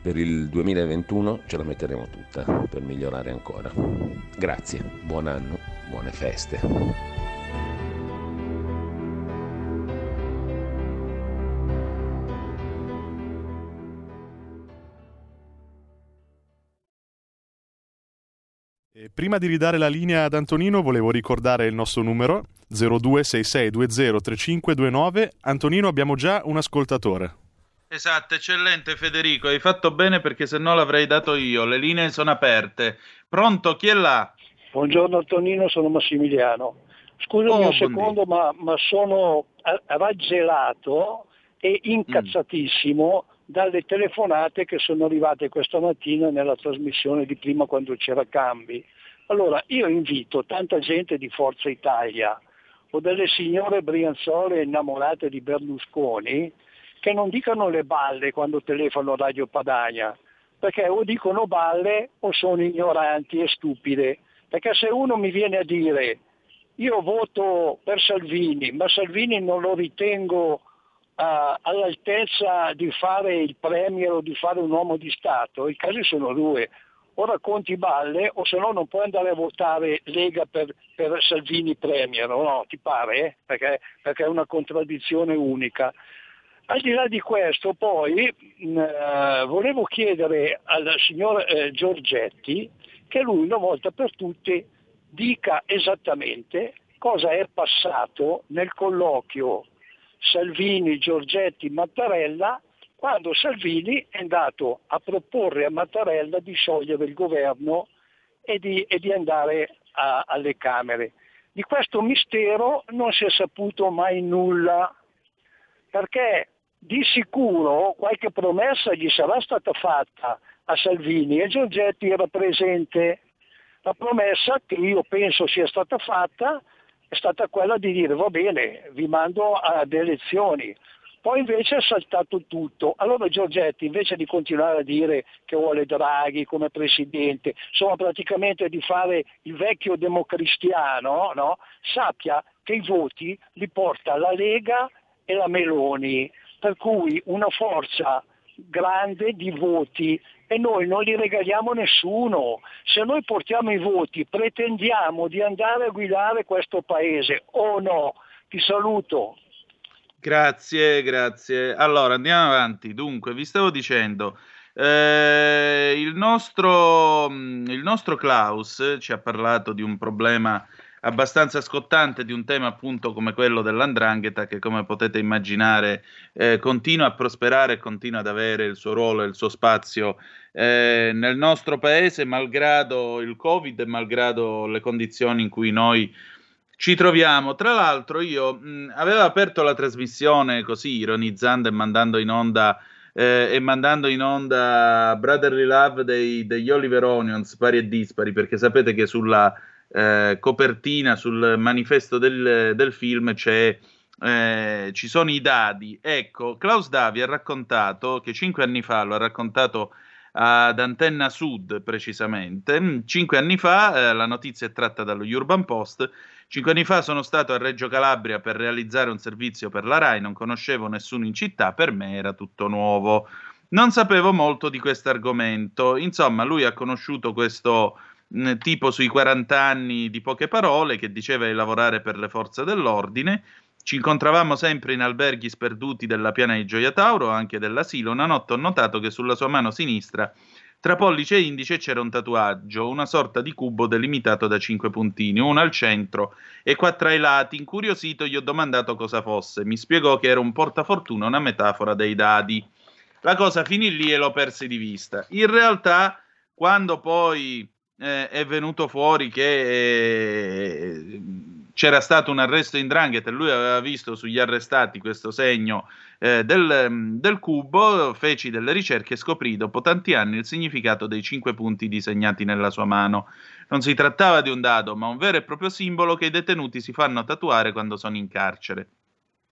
Per il 2021 ce la metteremo tutta per migliorare ancora. Grazie, buon anno, buone feste. Prima di ridare la linea ad Antonino volevo ricordare il nostro numero 0266203529. Antonino abbiamo già un ascoltatore. Esatto, eccellente Federico, hai fatto bene perché se no l'avrei dato io, le linee sono aperte. Pronto, chi è là? Buongiorno Antonino, sono Massimiliano. Scusami Oh, un secondo, ma, ma sono raggelato e incazzatissimo dalle telefonate che sono arrivate questa mattina nella trasmissione di prima quando c'era Cambi. Allora, io invito tanta gente di Forza Italia o delle signore brianzole innamorate di Berlusconi che non dicano le balle quando telefono Radio Padania, perché o dicono balle o sono ignoranti e stupide. Perché se uno mi viene a dire io voto per Salvini, ma Salvini non lo ritengo eh, all'altezza di fare il premier o di fare un uomo di Stato, i casi sono due. O racconti balle o se no non puoi andare a votare Lega per, per Salvini premier, no? Ti pare? eh? Perché, perché è una contraddizione unica. Al di là di questo poi mh, eh, volevo chiedere al signor eh, Giorgetti che lui una volta per tutte dica esattamente cosa è passato nel colloquio Salvini, Giorgetti, Mattarella quando Salvini è andato a proporre a Mattarella di sciogliere il governo e di, e di andare a- alle Camere. Di questo mistero non si è saputo mai nulla, perché di sicuro qualche promessa gli sarà stata fatta a Salvini e Giorgetti era presente. La promessa che io penso sia stata fatta è stata quella di dire va bene, vi mando ad elezioni. Poi invece è saltato tutto. Allora Giorgetti invece di continuare a dire che vuole Draghi come presidente, insomma praticamente di fare il vecchio democristiano, no? sappia che i voti li porta la Lega e la Meloni, per cui una forza grande di voti e noi non li regaliamo a nessuno. Se noi portiamo i voti pretendiamo di andare a guidare questo paese o no? Ti saluto. Grazie, grazie. Allora andiamo avanti. Dunque, vi stavo dicendo, eh, il, nostro, il nostro Klaus ci ha parlato di un problema abbastanza scottante di un tema appunto come quello dell'andrangheta che come potete immaginare eh, continua a prosperare e continua ad avere il suo ruolo e il suo spazio eh, nel nostro paese malgrado il covid e malgrado le condizioni in cui noi ci troviamo. Tra l'altro io mh, avevo aperto la trasmissione così ironizzando e mandando in onda eh, e mandando in onda Brotherly Love dei, degli Oliver Onions pari e dispari perché sapete che sulla eh, copertina, sul manifesto del, del film eh, ci sono i dadi. Ecco, Klaus Davi ha raccontato che cinque anni fa, lo ha raccontato ad Antenna Sud precisamente, cinque anni fa, eh, la notizia è tratta dallo Urban Post, cinque anni fa sono stato a Reggio Calabria per realizzare un servizio per la RAI, non conoscevo nessuno in città, per me era tutto nuovo. Non sapevo molto di questo argomento, insomma lui ha conosciuto questo tipo sui 40 anni di poche parole che diceva di lavorare per le forze dell'ordine. Ci incontravamo sempre in alberghi sperduti della piana di Gioia Tauro, anche dell'asilo. Una notte ho notato che sulla sua mano sinistra, tra pollice e indice, c'era un tatuaggio, una sorta di cubo delimitato da cinque puntini, uno al centro e quattro ai lati. Incuriosito, gli ho domandato cosa fosse. Mi spiegò che era un portafortuna, una metafora dei dadi. La cosa finì lì e l'ho persi di vista. In realtà, quando poi eh, è venuto fuori che eh, c'era stato un arresto in Drangheta e lui aveva visto sugli arrestati questo segno eh, del, del, cubo, feci delle ricerche e scoprì dopo tanti anni il significato dei cinque punti disegnati nella sua mano. Non si trattava di un dado, ma un vero e proprio simbolo che i detenuti si fanno tatuare quando sono in carcere.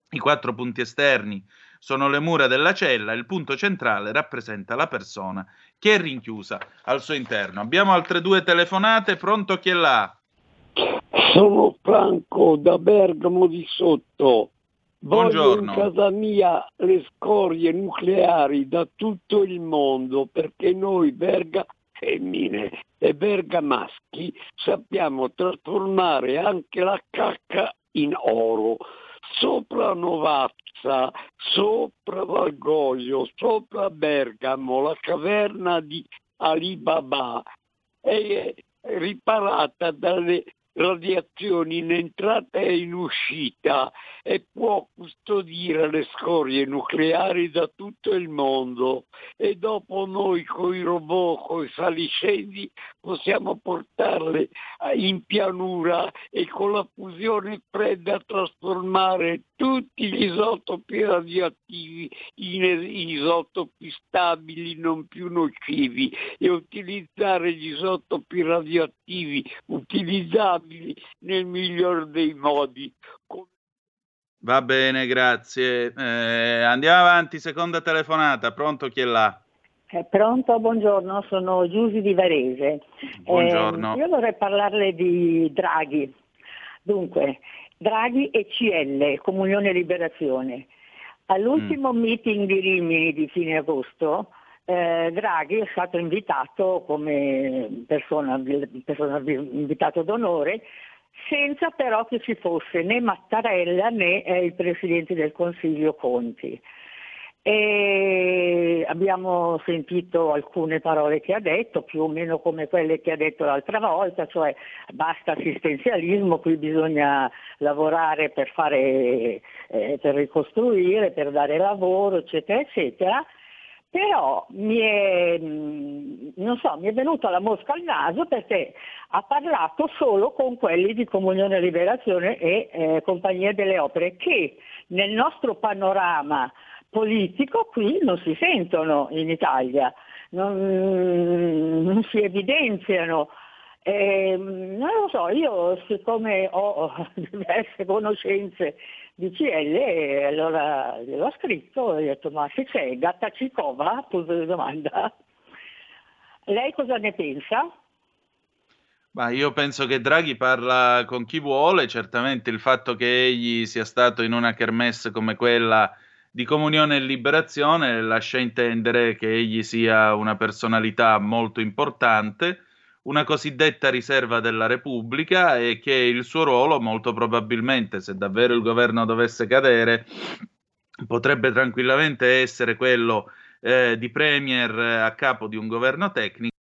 I quattro punti esterni sono le mura della cella, il punto centrale rappresenta la persona che è rinchiusa al suo interno. Abbiamo altre due telefonate, pronto chi è là? Sono Franco da Bergamo di Sotto. Voglio in casa mia le scorie nucleari da tutto il mondo perché noi verga femmine e verga maschi sappiamo trasformare anche la cacca in oro. Sopra Novata Piazza, sopra Valgoglio, sopra Bergamo, la caverna di Alibaba è riparata dalle radiazioni in entrata e in uscita e può custodire le scorie nucleari da tutto il mondo. E dopo noi con i robot, con i saliscendi possiamo portarle in pianura e con la fusione fredda trasformare tutti gli isotopi radioattivi in isotopi stabili non più nocivi e utilizzare gli isotopi radioattivi utilizzabili nel miglior dei modi Va bene, grazie. Eh, andiamo avanti, seconda telefonata. Pronto chi è là? Eh, pronto, buongiorno, sono Giusi di Varese. Buongiorno. Eh, io vorrei parlarle di Draghi. Dunque, Draghi e CL, Comunione e Liberazione. All'ultimo mm. meeting di Rimini di fine agosto, eh, Draghi è stato invitato come persona, persona invitato d'onore senza però che ci fosse né Mattarella né eh, il Presidente del Consiglio Conti. E abbiamo sentito alcune parole che ha detto, più o meno come quelle che ha detto l'altra volta, cioè basta assistenzialismo, qui bisogna lavorare per, fare, eh, per ricostruire, per dare lavoro, eccetera, eccetera però mi è, mm, so, mi è, venuta la mosca al naso perché ha parlato solo con quelli di Comunione e Liberazione e eh, Compagnia delle Opere che nel nostro panorama politico qui non si sentono in Italia, non, non si evidenziano. Eh, non lo so, io siccome ho diverse conoscenze di CL, allora gliel'ho scritto e ho detto ma che c'è, Gatta Cicova? Punto di domanda. Lei cosa ne pensa? Ma io penso che Draghi parla con chi vuole, certamente il fatto che egli sia stato in una kermesse come quella di Comunione e Liberazione lascia intendere che egli sia una personalità molto importante, una cosiddetta riserva della Repubblica e che il suo ruolo molto probabilmente, se davvero il governo dovesse cadere, potrebbe tranquillamente essere quello eh, di premier a capo di un governo tecnico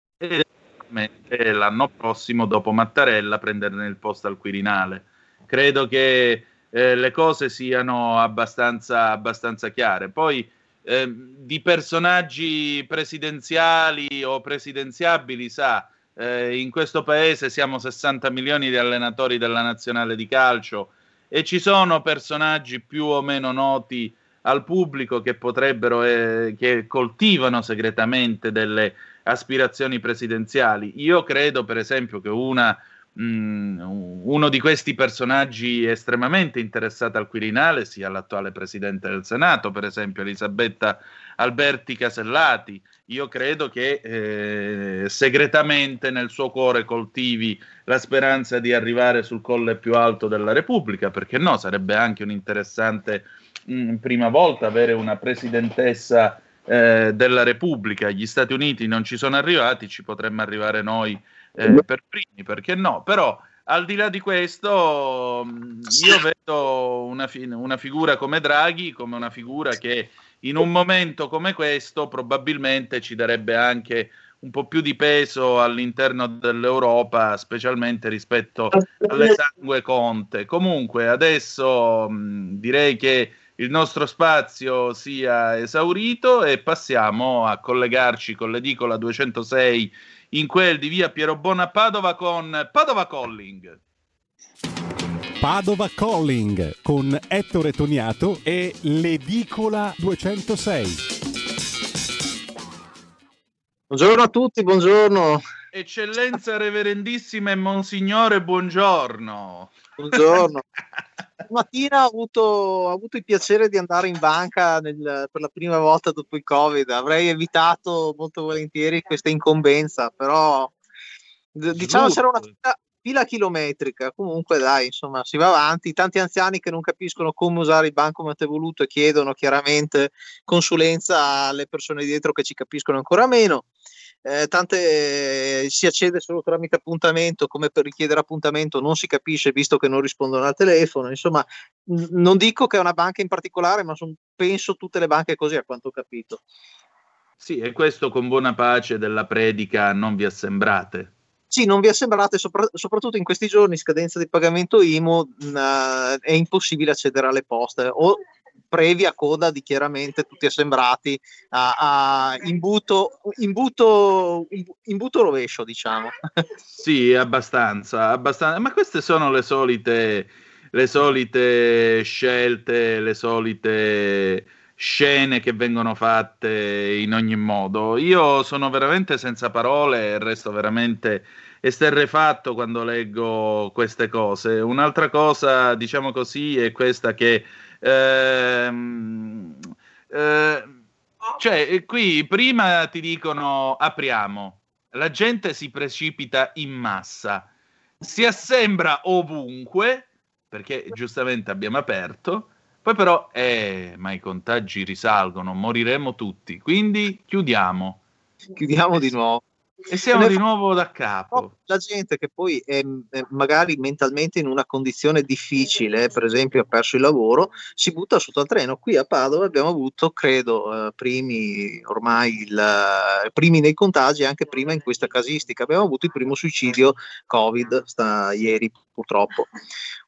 e l'anno prossimo, dopo Mattarella, prenderne il posto al Quirinale. Credo che eh, le cose siano abbastanza, abbastanza chiare. Poi eh, di personaggi presidenziali o presidenziabili, sa, eh, in questo paese siamo 60 milioni di allenatori della nazionale di calcio e ci sono personaggi più o meno noti al pubblico che potrebbero, eh, che coltivano segretamente delle aspirazioni presidenziali. Io credo, per esempio, che una, mh, mm, uno di questi personaggi estremamente interessato al Quirinale sia l'attuale presidente del Senato, per esempio Elisabetta Alberti Casellati. Io credo che eh, segretamente nel suo cuore coltivi la speranza di arrivare sul colle più alto della Repubblica, perché no, sarebbe anche un'interessante mh, mm, prima volta avere una presidentessa eh, della Repubblica, gli Stati Uniti non ci sono arrivati, ci potremmo arrivare noi eh, per primi, perché no? Però al di là di questo, mm, io vedo una, fi- una, figura come Draghi come una figura che in un momento come questo probabilmente ci darebbe anche un po' più di peso all'interno dell'Europa, specialmente rispetto alle sangue Conte. Comunque, adesso mh, mm, direi che il nostro spazio sia esaurito e passiamo a collegarci con l'edicola 206 in quel di via Piero Bona Padova con Padova Calling. Padova Calling con Ettore Toniato e l'edicola 206. Buongiorno a tutti, buongiorno. Eccellenza reverendissima e monsignore, buongiorno. Buongiorno. Stamattina ho avuto, ho avuto, il piacere di andare in banca nel, per la prima volta dopo il Covid. Avrei evitato molto volentieri questa incombenza, però diciamo c'era una fila, fila, chilometrica. Comunque, dai, insomma, si va avanti. Tanti anziani che non capiscono come usare il bancomat evoluto e chiedono chiaramente consulenza alle persone dietro che ci capiscono ancora meno eh, tante eh, si accede solo tramite appuntamento, come per richiedere appuntamento non si capisce visto che non rispondono al telefono, insomma n- non dico che è una banca in particolare, ma son, penso tutte le banche così a quanto ho capito. Sì, e questo con buona pace della predica non vi assembrate. Sì, non vi assembrate, sopra- soprattutto in questi giorni, scadenza di pagamento IMU, mh, è impossibile accedere alle poste o previa coda di chiaramente tutti assembrati a, a imbuto, imbuto, imbuto rovescio, diciamo. Sì, abbastanza, abbastanza. Ma queste sono le solite, le solite scelte, le solite scene che vengono fatte in ogni modo. Io sono veramente senza parole e resto veramente esterrefatto quando leggo queste cose. Un'altra cosa, diciamo così, è questa che Ehm, eh, cioè, qui prima ti dicono apriamo, la gente si precipita in massa, si assembra ovunque, perché giustamente abbiamo aperto, poi però, eh, ma i contagi risalgono, moriremo tutti, quindi chiudiamo. Chiudiamo di nuovo. E siamo di nuovo da capo. La gente che poi è, è, magari mentalmente in una condizione difficile, per esempio ha perso il lavoro, si butta sotto al treno. Qui a Padova abbiamo avuto, credo, eh, primi ormai il, eh, primi nei contagi, anche prima in questa casistica. Abbiamo avuto il primo suicidio Covid, sta ieri purtroppo.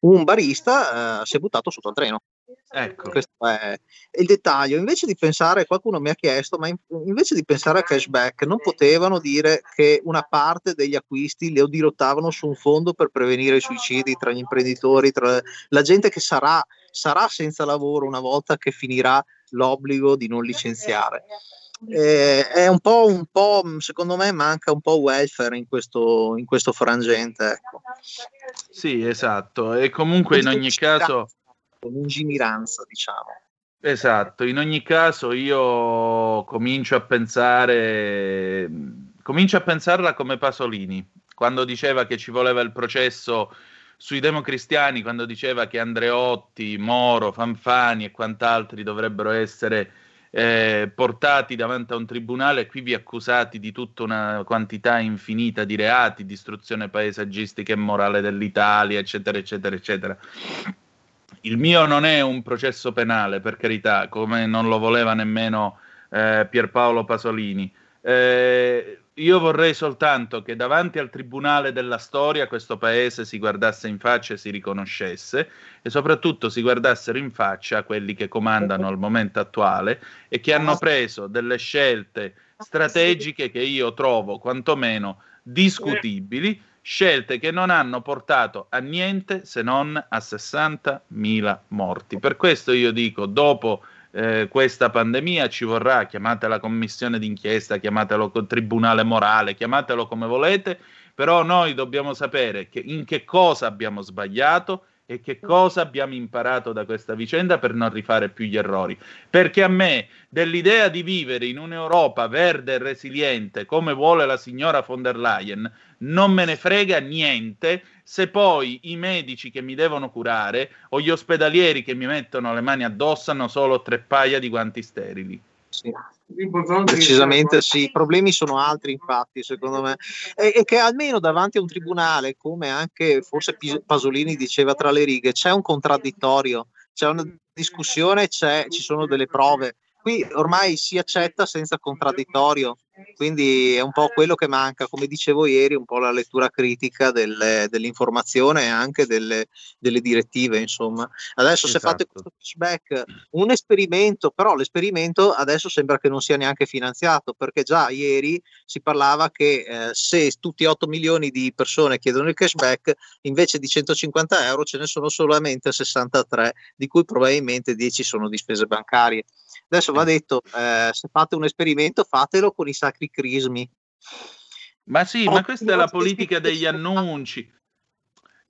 Un barista eh, si è buttato sotto al treno. Ecco. Questo è il dettaglio. Invece di pensare, qualcuno mi ha chiesto, ma in, invece di pensare a cashback, non potevano dire che una parte degli acquisti le dirottavano su un fondo per prevenire i suicidi tra gli imprenditori, tra la gente che sarà, sarà senza lavoro una volta che finirà l'obbligo di non licenziare. Eh, è un po', un po', secondo me manca un po' welfare in questo, in questo frangente. Ecco. Sì, esatto. E comunque in ogni caso lungimiranza, diciamo. Esatto, in ogni caso io comincio a pensare, comincio a pensarla come Pasolini. quando diceva che ci voleva il processo sui democristiani, quando diceva che Andreotti, Moro, Fanfani e quant'altri dovrebbero essere eh, portati davanti a un tribunale e qui vi accusati di tutta una quantità infinita di reati, distruzione paesaggistica e morale dell'Italia, eccetera, eccetera, eccetera. Il mio non è un processo penale, per carità, come non lo voleva nemmeno eh, Pierpaolo Pasolini. Eh, io vorrei soltanto che davanti al tribunale della storia questo paese si guardasse in faccia e si riconoscesse e soprattutto si guardassero in faccia quelli che comandano al momento attuale e che hanno preso delle scelte strategiche che io trovo quantomeno discutibili, scelte che non hanno portato a niente se non a 60.000 morti. Per questo io dico, dopo eh, questa pandemia ci vorrà, chiamatela commissione d'inchiesta, chiamatelo tribunale morale, chiamatelo come volete, però noi dobbiamo sapere che in che cosa abbiamo sbagliato e che cosa abbiamo imparato da questa vicenda per non rifare più gli errori. Perché a me dell'idea di vivere in un'Europa verde e resiliente come vuole la signora von der Leyen non me ne frega niente se poi i medici che mi devono curare o gli ospedalieri che mi mettono le mani addosso hanno solo tre paia di guanti sterili. Sì. Decisamente sì, i problemi sono altri infatti secondo me e, e, che almeno davanti a un tribunale come anche forse Pasolini diceva tra le righe c'è un contraddittorio, c'è una discussione, c'è, ci sono delle prove qui ormai si accetta senza contraddittorio, quindi è un po' quello che manca, come dicevo ieri, un po' la lettura critica delle, dell'informazione e anche delle, delle, direttive, insomma. Adesso esatto. se fate questo pushback, un esperimento, però l'esperimento adesso sembra che non sia neanche finanziato, perché già ieri si parlava che eh, se tutti 8 milioni di persone chiedono il cashback, invece di 150 euro ce ne sono solamente 63, di cui probabilmente 10 sono di spese bancarie. Adesso va detto, eh, se fate un esperimento, fatelo con i sacri crismi. Ma sì, oh, ma questa è la politica degli annunci.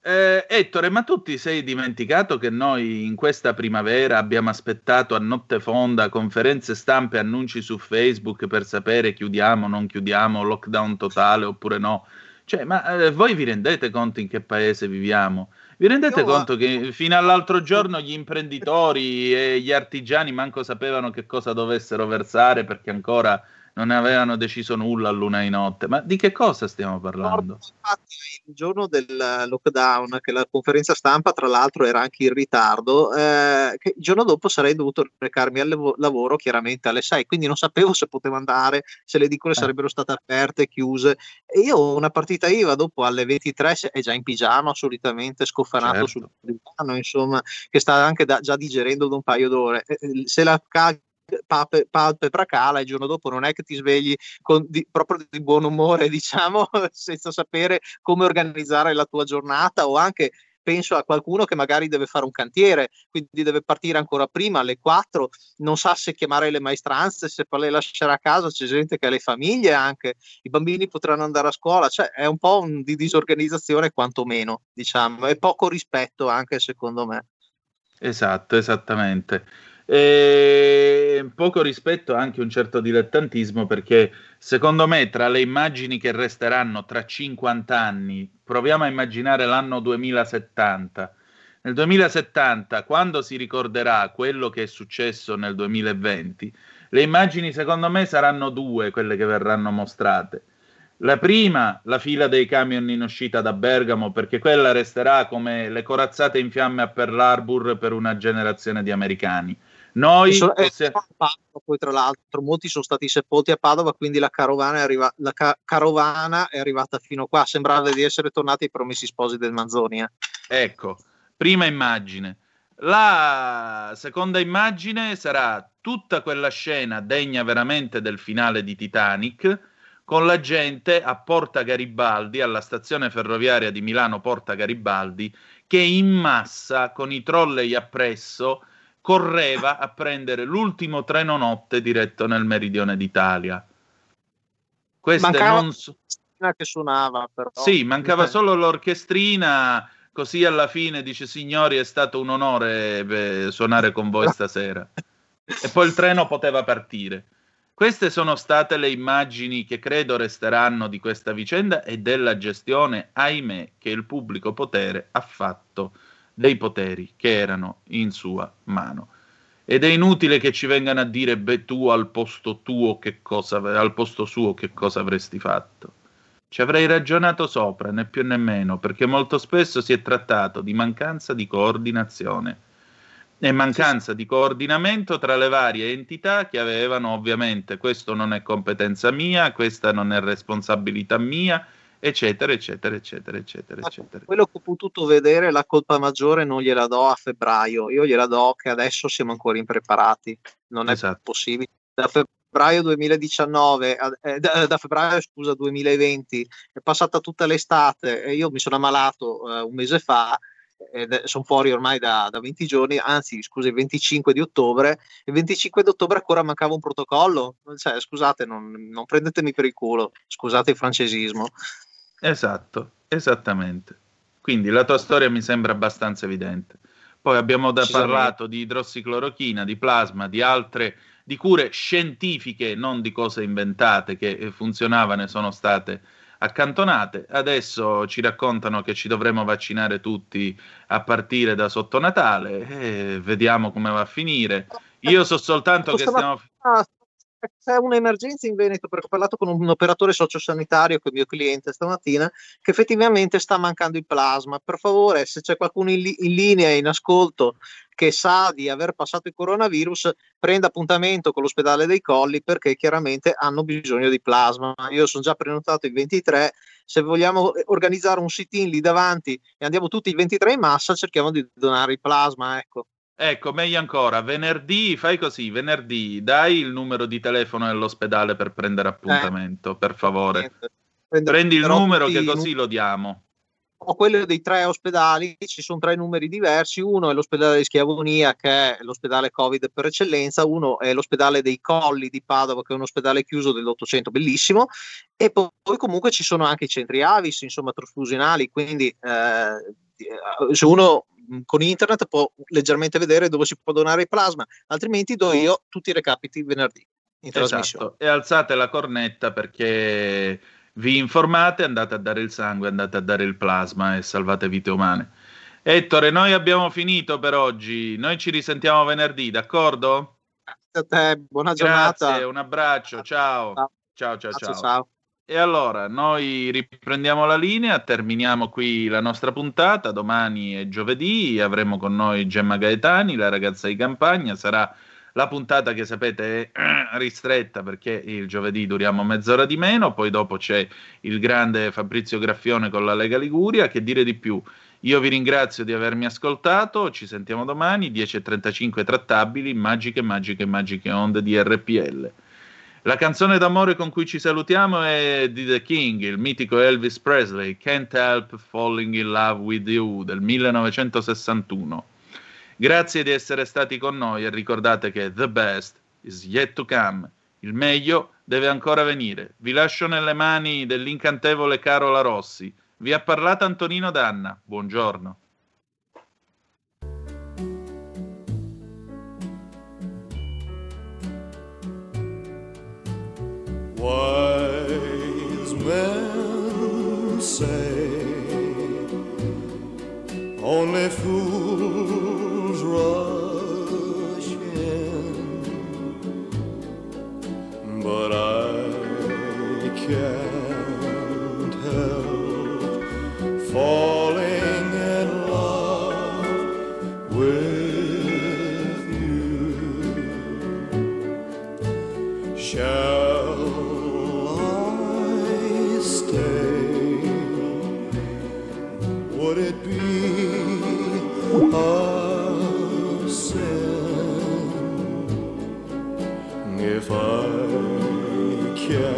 Eh, Ettore, ma tu ti sei dimenticato che noi in questa primavera abbiamo aspettato a notte fonda conferenze stampe annunci su Facebook per sapere chiudiamo, non chiudiamo, lockdown totale oppure no? Cioè, ma eh, voi vi rendete conto in che paese viviamo? Vi rendete Io, conto che fino all'altro giorno gli imprenditori e gli artigiani manco sapevano che cosa dovessero versare perché ancora non avevano deciso nulla a luna di notte. Ma di che cosa stiamo parlando? Infatti, il giorno del lockdown, che la conferenza stampa, tra l'altro, era anche in ritardo, eh, che il giorno dopo sarei dovuto recarmi al levo- lavoro chiaramente alle 6, quindi non sapevo se potevo andare, se le edicole eh. sarebbero state aperte, chiuse. E io una partita IVA dopo alle 23 è già in pigiama, solitamente scofanato certo. sul divano, insomma, che sta anche da, già digerendo da un paio d'ore. Se la calcolo palpebra cala e il giorno dopo non è che ti svegli con, di, proprio di buon umore, diciamo, senza sapere come organizzare la tua giornata o anche penso a qualcuno che magari deve fare un cantiere, quindi deve partire ancora prima alle 4, non sa se chiamare le maestranze, se farle lasciare a casa, c'è gente che ha le famiglie anche, i bambini potranno andare a scuola, cioè è un po' un, di disorganizzazione quantomeno, diciamo, e poco rispetto anche secondo me. Esatto, esattamente. E poco rispetto anche un certo dilettantismo perché secondo me tra le immagini che resteranno tra 50 anni, proviamo a immaginare l'anno 2070. Nel 2070, quando si ricorderà quello che è successo nel 2020, le immagini secondo me saranno due quelle che verranno mostrate. La prima, la fila dei camion in uscita da Bergamo, perché quella resterà come le corazzate in fiamme a Pearl Harbor per una generazione di americani. Noi sono, possiamo... Padova, poi tra l'altro molti sono stati sepolti a Padova, quindi la carovana, è, arriva... la ca- carovana è arrivata fino qua, sembrava di essere tornati i promessi sposi del Manzonia. Ecco, prima immagine. La seconda immagine sarà tutta quella scena degna veramente del finale di Titanic, con la gente a Porta Garibaldi, alla stazione ferroviaria di Milano Porta Garibaldi, che in massa, con i trolley appresso, correva a prendere l'ultimo treno notte diretto nel meridione d'Italia. Queste mancava non so... che suonava però. Sì, mancava solo l'orchestrina, così alla fine dice signori è stato un onore beh, suonare con voi stasera. e poi il treno poteva partire. Queste sono state le immagini che credo resteranno di questa vicenda e della gestione, ahimè, che il pubblico potere ha fatto dei poteri che erano in sua mano. Ed è inutile che ci vengano a dire, beh, tu al posto tuo che cosa, al posto suo che cosa avresti fatto. Ci avrei ragionato sopra, né più né meno, perché molto spesso si è trattato di mancanza di coordinazione e mancanza di coordinamento tra le varie entità che avevano ovviamente questo non è competenza mia, questa non è responsabilità mia, eccetera, eccetera, eccetera, eccetera, eccetera. Quello che ho potuto vedere, la colpa maggiore non gliela do a febbraio, io gliela do che adesso siamo ancora impreparati, non è esatto. possibile. Da febbraio 2019, eh, da, da, febbraio scusa 2020, è passata tutta l'estate e io mi sono ammalato eh, un mese fa sono fuori ormai da, da, 20 giorni, anzi scusa il 25 di ottobre, il 25 di ottobre ancora mancava un protocollo, cioè, scusate non, non prendetemi per il culo, scusate il francesismo. Esatto, esattamente. Quindi la tua storia mi sembra abbastanza evidente. Poi abbiamo da parlato di idrossiclorochina, di plasma, di altre di cure scientifiche, non di cose inventate che funzionavano e sono state accantonate. Adesso ci raccontano che ci dovremo vaccinare tutti a partire da sotto Natale e vediamo come va a finire. Io so soltanto che stiamo c'è un'emergenza in Veneto perché ho parlato con un operatore sociosanitario che è il mio cliente stamattina che effettivamente sta mancando il plasma per favore se c'è qualcuno in, li- in linea in ascolto che sa di aver passato il coronavirus prenda appuntamento con l'ospedale dei Colli perché chiaramente hanno bisogno di plasma. Io sono già prenotato il 23, se vogliamo organizzare un sit-in lì davanti e andiamo tutti il 23 in massa, cerchiamo di donare il plasma, ecco. Ecco, meglio ancora, venerdì fai così, venerdì dai il numero di telefono dell'ospedale per prendere appuntamento, eh, per favore. Prendi il numero che così lo diamo ho quello dei tre ospedali, ci sono tre numeri diversi, uno è l'ospedale di Schiavonia che è l'ospedale Covid per eccellenza, uno è l'ospedale dei Colli di Padova che è un ospedale chiuso dell'Ottocento bellissimo e poi, poi comunque ci sono anche i centri Avis, insomma trasfusionali, quindi eh, se uno con internet può leggermente vedere dove si può donare il plasma, altrimenti do io tutti i recapiti venerdì in esatto. trasmissione. E alzate la cornetta perché vi informate, andate a dare il sangue, andate a dare il plasma e salvate vite umane. Ettore, noi abbiamo finito per oggi, noi ci risentiamo venerdì, d'accordo? Grazie a te, buona giornata. Grazie, un abbraccio, ciao. Ciao, ciao, ciao. ciao. E allora, noi riprendiamo la linea, terminiamo qui la nostra puntata, domani è giovedì, avremo con noi Gemma Gaetani, la ragazza di campagna, sarà la puntata che sapete è ristretta perché il giovedì duriamo mezz'ora di meno, poi dopo c'è il grande Fabrizio Graffione con la Lega Liguria, che dire di più. Io vi ringrazio di avermi ascoltato, ci sentiamo domani, 10.35 trattabili, magiche, magiche, magiche onde di RPL. La canzone d'amore con cui ci salutiamo è di The King, il mitico Elvis Presley, Can't Help Falling in Love with You del 1961. Grazie di essere stati con noi e ricordate che the best is yet to come. Il meglio deve ancora venire. Vi lascio nelle mani dell'incantevole Carola Rossi. Vi ha parlato Antonino Danna. Buongiorno. Wise men say only fools rush in, but I can't I